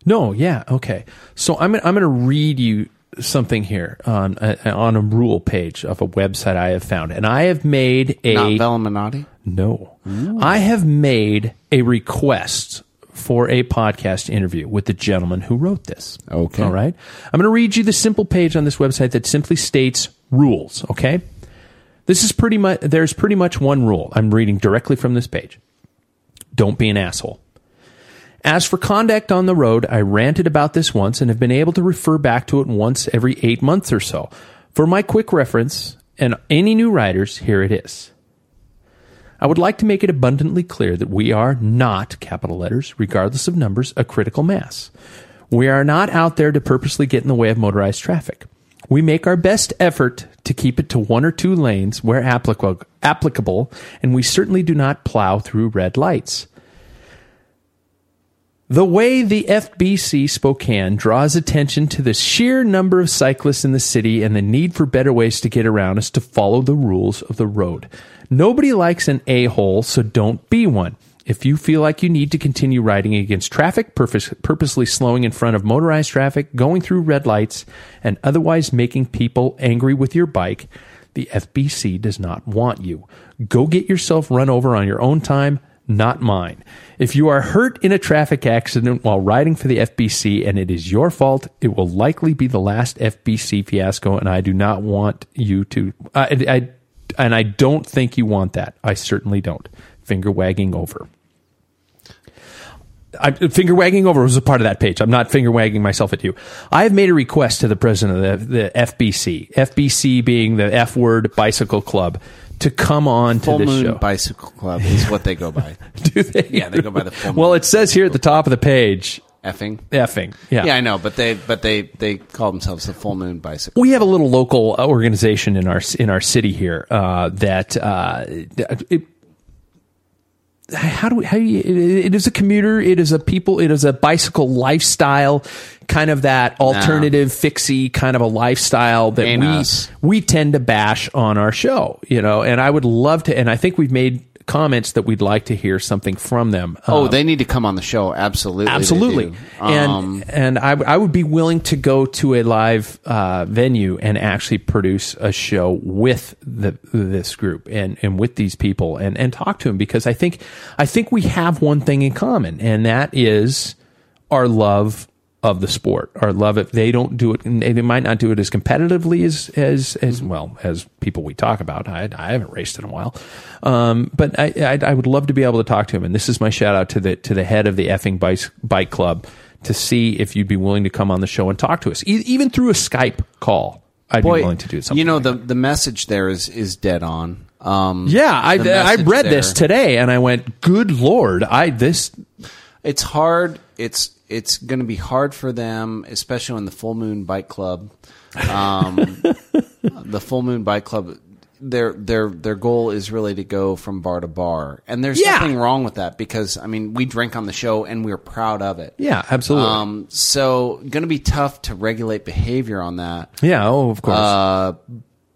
No, yeah, okay. So I'm I'm going to read you something here on a, on a rule page of a website I have found, and I have made a Not Velominati? no, I have made a request for a podcast interview with the gentleman who wrote this. Okay. all right. I'm going to read you the simple page on this website that simply states rules. Okay, this is pretty much there's pretty much one rule. I'm reading directly from this page. Don't be an asshole. As for conduct on the road, I ranted about this once and have been able to refer back to it once every eight months or so. For my quick reference, and any new riders, here it is. I would like to make it abundantly clear that we are not, capital letters, regardless of numbers, a critical mass. We are not out there to purposely get in the way of motorized traffic. We make our best effort to keep it to one or two lanes where applicable, applicable and we certainly do not plow through red lights. The way the FBC Spokane draws attention to the sheer number of cyclists in the city and the need for better ways to get around is to follow the rules of the road. Nobody likes an a hole, so don't be one. If you feel like you need to continue riding against traffic, purpose, purposely slowing in front of motorized traffic, going through red lights, and otherwise making people angry with your bike, the FBC does not want you. Go get yourself run over on your own time, not mine. If you are hurt in a traffic accident while riding for the FBC and it is your fault, it will likely be the last FBC fiasco, and I do not want you to. I, I, and I don't think you want that. I certainly don't. Finger wagging over. I, finger wagging over was a part of that page. I'm not finger wagging myself at you. I have made a request to the president of the, the FBC, FBC being the F word bicycle club, to come on Full to this Moon show. Bicycle Club is what they go by. Do they? Yeah, they go by the full Well, moon. it says here at the top of the page, effing. effing. Yeah. Yeah, I know, but they but they they call themselves the Full Moon Bicycle. we have a little local uh, organization in our in our city here uh, that uh, it, how do we how do you, it is a commuter it is a people it is a bicycle lifestyle kind of that alternative fixie kind of a lifestyle that Ain't we us. we tend to bash on our show you know and I would love to and I think we've made comments that we'd like to hear something from them. Oh, Um, they need to come on the show. Absolutely, Absolutely, and Um, and I, I would be willing to go to a live uh, venue and actually produce a show with the this group and and with these people and and talk to them because I think I think we have one thing in common and that is our love of the sport, or love it. They don't do it. They might not do it as competitively as as as well as people we talk about. I, I haven't raced in a while, um, but I, I I would love to be able to talk to him. And this is my shout out to the to the head of the effing bike bike club to see if you'd be willing to come on the show and talk to us, e- even through a Skype call. I'd boy, be willing to do something. You know, the the message there is is dead on. Um, yeah, I I read there- this today and I went, "Good lord, I this." It's hard. It's it's going to be hard for them, especially in the Full Moon Bike Club. Um, the Full Moon Bike Club, their their their goal is really to go from bar to bar, and there's Yeah. nothing wrong with that because I mean we drink on the show and we're proud of it. Yeah, absolutely. Um, so going to be tough to regulate behavior on that. yeah, oh, of course. Uh,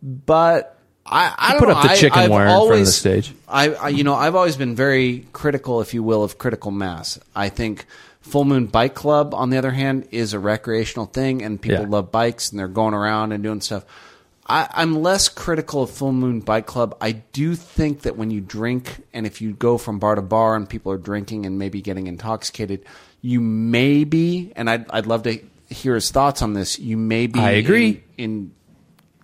but I, I don't put know. up the chicken I've wire in front of the stage. I, I, you know, I've always been very critical, if you will, of critical mass. I think Full Moon Bike Club, on the other hand, is a recreational thing, and people Yeah. love bikes and they're going around and doing stuff. I, I'm less critical of Full Moon Bike Club. I do think that when you drink, and if you go from bar to bar and people are drinking and maybe getting intoxicated, you may be, and I'd, I'd love to hear his thoughts on this. You may be, I agree. in,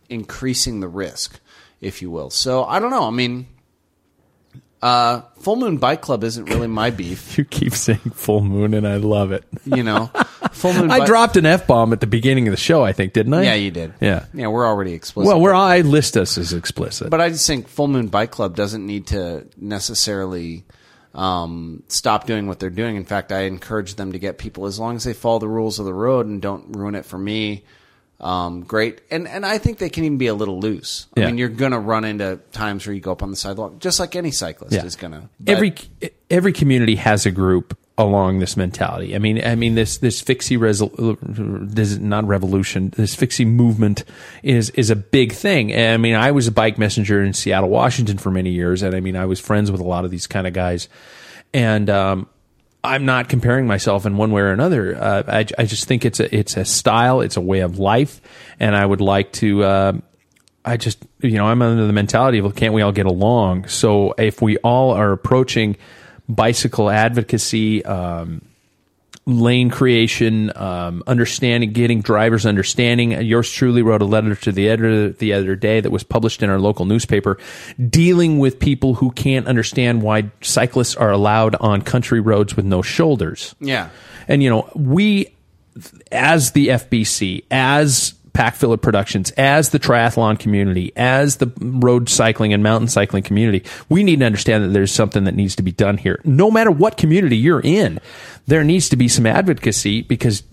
in increasing the risk, if you will. So I don't know. I mean, uh, Full Moon Bike Club isn't really my beef. you keep saying full moon, and I love it. You know, Full Moon. I Bi- dropped an f bomb at the beginning of the show. I think, didn't I? Yeah, you did. Yeah. yeah. We're already explicit. Well, we're I list us as explicit. But I just think Full Moon Bike Club doesn't need to necessarily um, stop doing what they're doing. In fact, I encourage them to get people as long as they follow the rules of the road and don't ruin it for me. Um, great, and and I think they can even be a little loose. I Yeah. mean, you're gonna run into times where you go up on the sidewalk, just like any cyclist is gonna. But- every every community has a group along this mentality. I mean, I mean this this fixie resol- this is not revolution. This fixie movement is is a big thing. And I mean, I was a bike messenger in Seattle, Washington for many years, and I mean, I was friends with a lot of these kind of guys, and um, I'm not comparing myself in one way or another. Uh, I, I just think it's a it's a style, it's a way of life, and I would like to. Uh, I just you know I'm under the mentality of can't we all get along? So if we all are approaching bicycle advocacy. Um, lane creation, um, understanding, getting drivers understanding. Yours truly wrote a letter to the editor the other day that was published in our local newspaper, dealing with people who can't understand why cyclists are allowed on country roads with no shoulders. Yeah. And you know, we as the FBC, as Pack Filler Productions, as the triathlon community, as the road cycling and mountain cycling community, we need to understand that there's something that needs to be done here. No matter what community you're in, there needs to be some advocacy because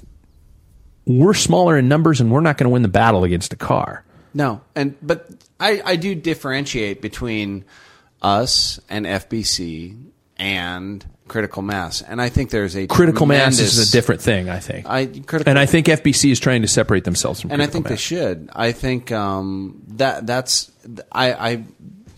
we're smaller in numbers and we're not going to win the battle against a car. No, and but I I do differentiate between us and FBC and critical mass, and I think there's a Critical mass is a different thing, I think. I critical, and I think FBC is trying to separate themselves from and I think they should. I think um, that that's I, I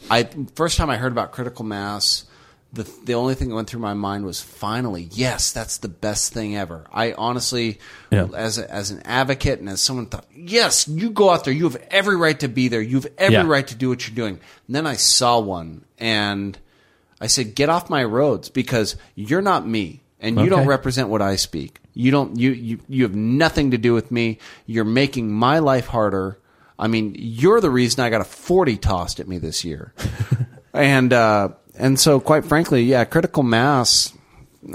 I first time I heard about critical mass, the the only thing that went through my mind was finally yes, that's the best thing ever. I honestly, Yeah. as a, as an advocate and as someone thought, yes, you go out there, you have every right to be there, you have every Yeah. right to do what you're doing. And then I saw one and I said, get off my roads because you're not me and you don't represent what I speak. You don't you, you you have nothing to do with me. You're making my life harder. I mean, you're the reason I got a 40 tossed at me this year. and uh and so quite frankly, yeah, critical mass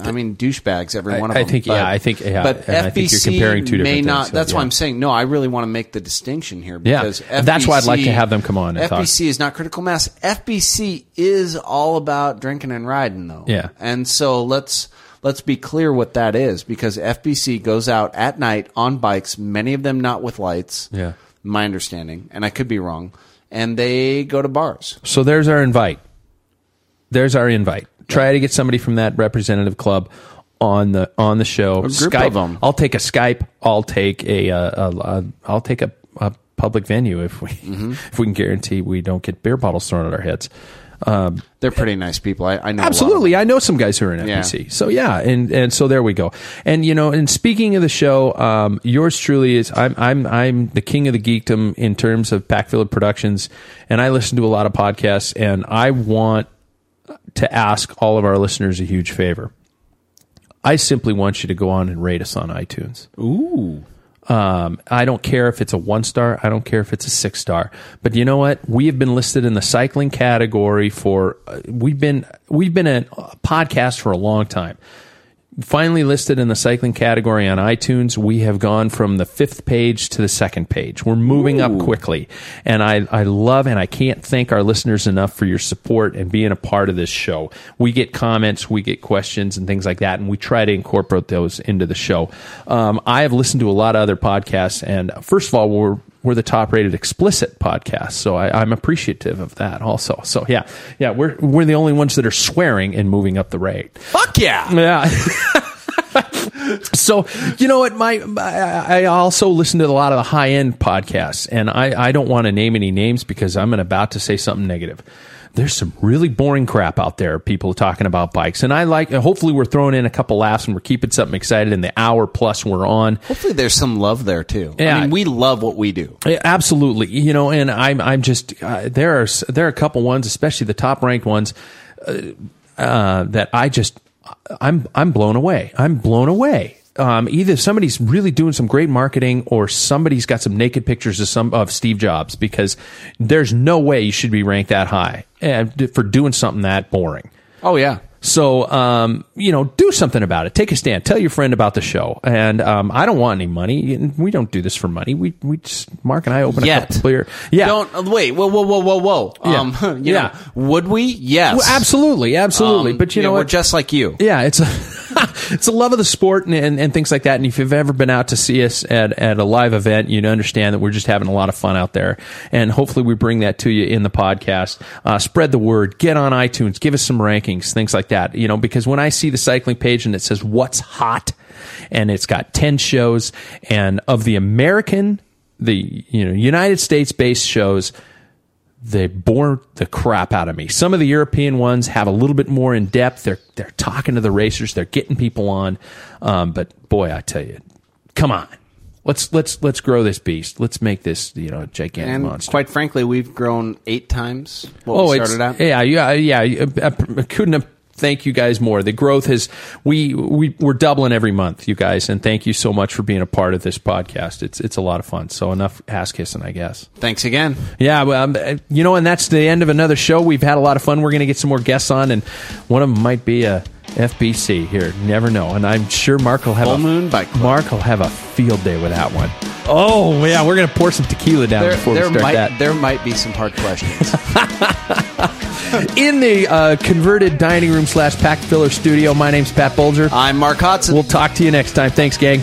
I mean, douchebags, every I- one of I them. think- yeah, I think- yeah, but and I think you're FBC comparing two may different not. things, so, that's why. I'm saying no. I really want to make the distinction here Yeah, because that's why I'd like to have them come on and talk. FBC is not critical mass. FBC is all about drinking and riding, though. Yeah. and so let's let's be clear what that is because FBC goes out at night on bikes, many of them not with lights. Yeah. my understanding, and I could be wrong. And they go to bars. So there's our invite. There's our invite. Try to get somebody from that representative club on the on the show. A group Skype. of 'em. I'll take a Skype. I'll take a. Uh, a, a I'll take a, a public venue if we Mm-hmm. if we can guarantee we don't get beer bottles thrown at our heads. Um, They're pretty nice people. I, I know. a lot of. Absolutely, I know some guys who are in Yeah. FBC. So yeah, and and so there we go. And you know, and speaking of the show, um, yours truly is. I'm I'm I'm the king of the geekdom in terms of Pack Filler Productions, and I listen to a lot of podcasts, and I want to ask all of our listeners a huge favor. I simply want you to go on and rate us on iTunes. Ooh. Um, I don't care if it's a one star. I don't care if it's a six star. But you know what? We have been listed in the cycling category for uh, we've been we've been a podcast for a long time. Finally listed in the cycling category on iTunes, we have gone from the fifth page to the second page. We're moving up quickly, and I I love and I can't thank our listeners enough for your support and being a part of this show. We get comments, we get questions, and things like that, and we try to incorporate those into the show. Um, I have listened to a lot of other podcasts, and first of all, we're we're the top rated explicit podcast, so I, I'm appreciative of that also. So yeah, yeah, we're we're the only ones that are swearing and moving up the rate. Fuck yeah. Yeah. so you know what my I I also listen to a lot of the high end podcasts and I, I don't want to name any names because I'm about to say something negative there's some really boring crap out there people talking about bikes and I like hopefully we're throwing in a couple laughs and we're keeping something excited in the hour plus we're on Hopefully, there's some love there too. Yeah. I mean, we love what we do. yeah, absolutely. You know, and I'm I'm just uh, there are there are a couple ones, especially the top ranked ones, uh, uh, that I just I'm I'm blown away. I'm blown away. Um, either somebody's really doing some great marketing, or somebody's got some naked pictures of some of Steve Jobs, because there's no way you should be ranked that high and for doing something that boring. Oh yeah. So, um, you know, do something about it. Take a stand. Tell your friend about the show. And um, I don't want any money. We don't do this for money. We we just Mark and I open a Yet. couple beer. Yeah. Don't wait. Whoa, whoa, whoa, whoa, whoa. Yeah. Um, you Yeah. know, would we? Yes. Well, absolutely, absolutely. Um, but you yeah, know we're what? just like you. yeah, it's a it's the love of the sport and, and, and things like that. And if you've ever been out to see us at, at a live event, you'd understand that we're just having a lot of fun out there. And hopefully we bring that to you in the podcast. Uh, spread the word, get on iTunes, give us some rankings, things like that. You know, because when I see the cycling page and it says what's hot and it's got 10 shows and of the American, the, you know, United States based shows, they bore the crap out of me. Some of the European ones have a little bit more in depth. They're they're talking to the racers. They're getting people on. Um, but boy, I tell you, come on, let's let's let's grow this beast. Let's make this you know gigantic and monster. quite frankly, we've grown eight times what oh, we started out. yeah, yeah, yeah. I couldn't have. Thank you guys more. The growth has we we we're doubling every month, you guys, and thank you so much for being a part of this podcast. It's it's a lot of fun. So enough ass kissing, I guess. Thanks again. Yeah, well, um, uh, you know, and that's the end of another show. We've had a lot of fun. We're going to get some more guests on, and one of them might be a FBC here. Never know. And I'm sure Mark will have Full a Moon Bike Club. Mark will have a field day with that one. Oh yeah, we're going to pour some tequila down There, before there we start might that. there might be some hard questions. In the uh, converted dining room slash pack filler studio, my name's Pat Bulger. I'm Mark Hodson. We'll talk to you next time. Thanks, gang.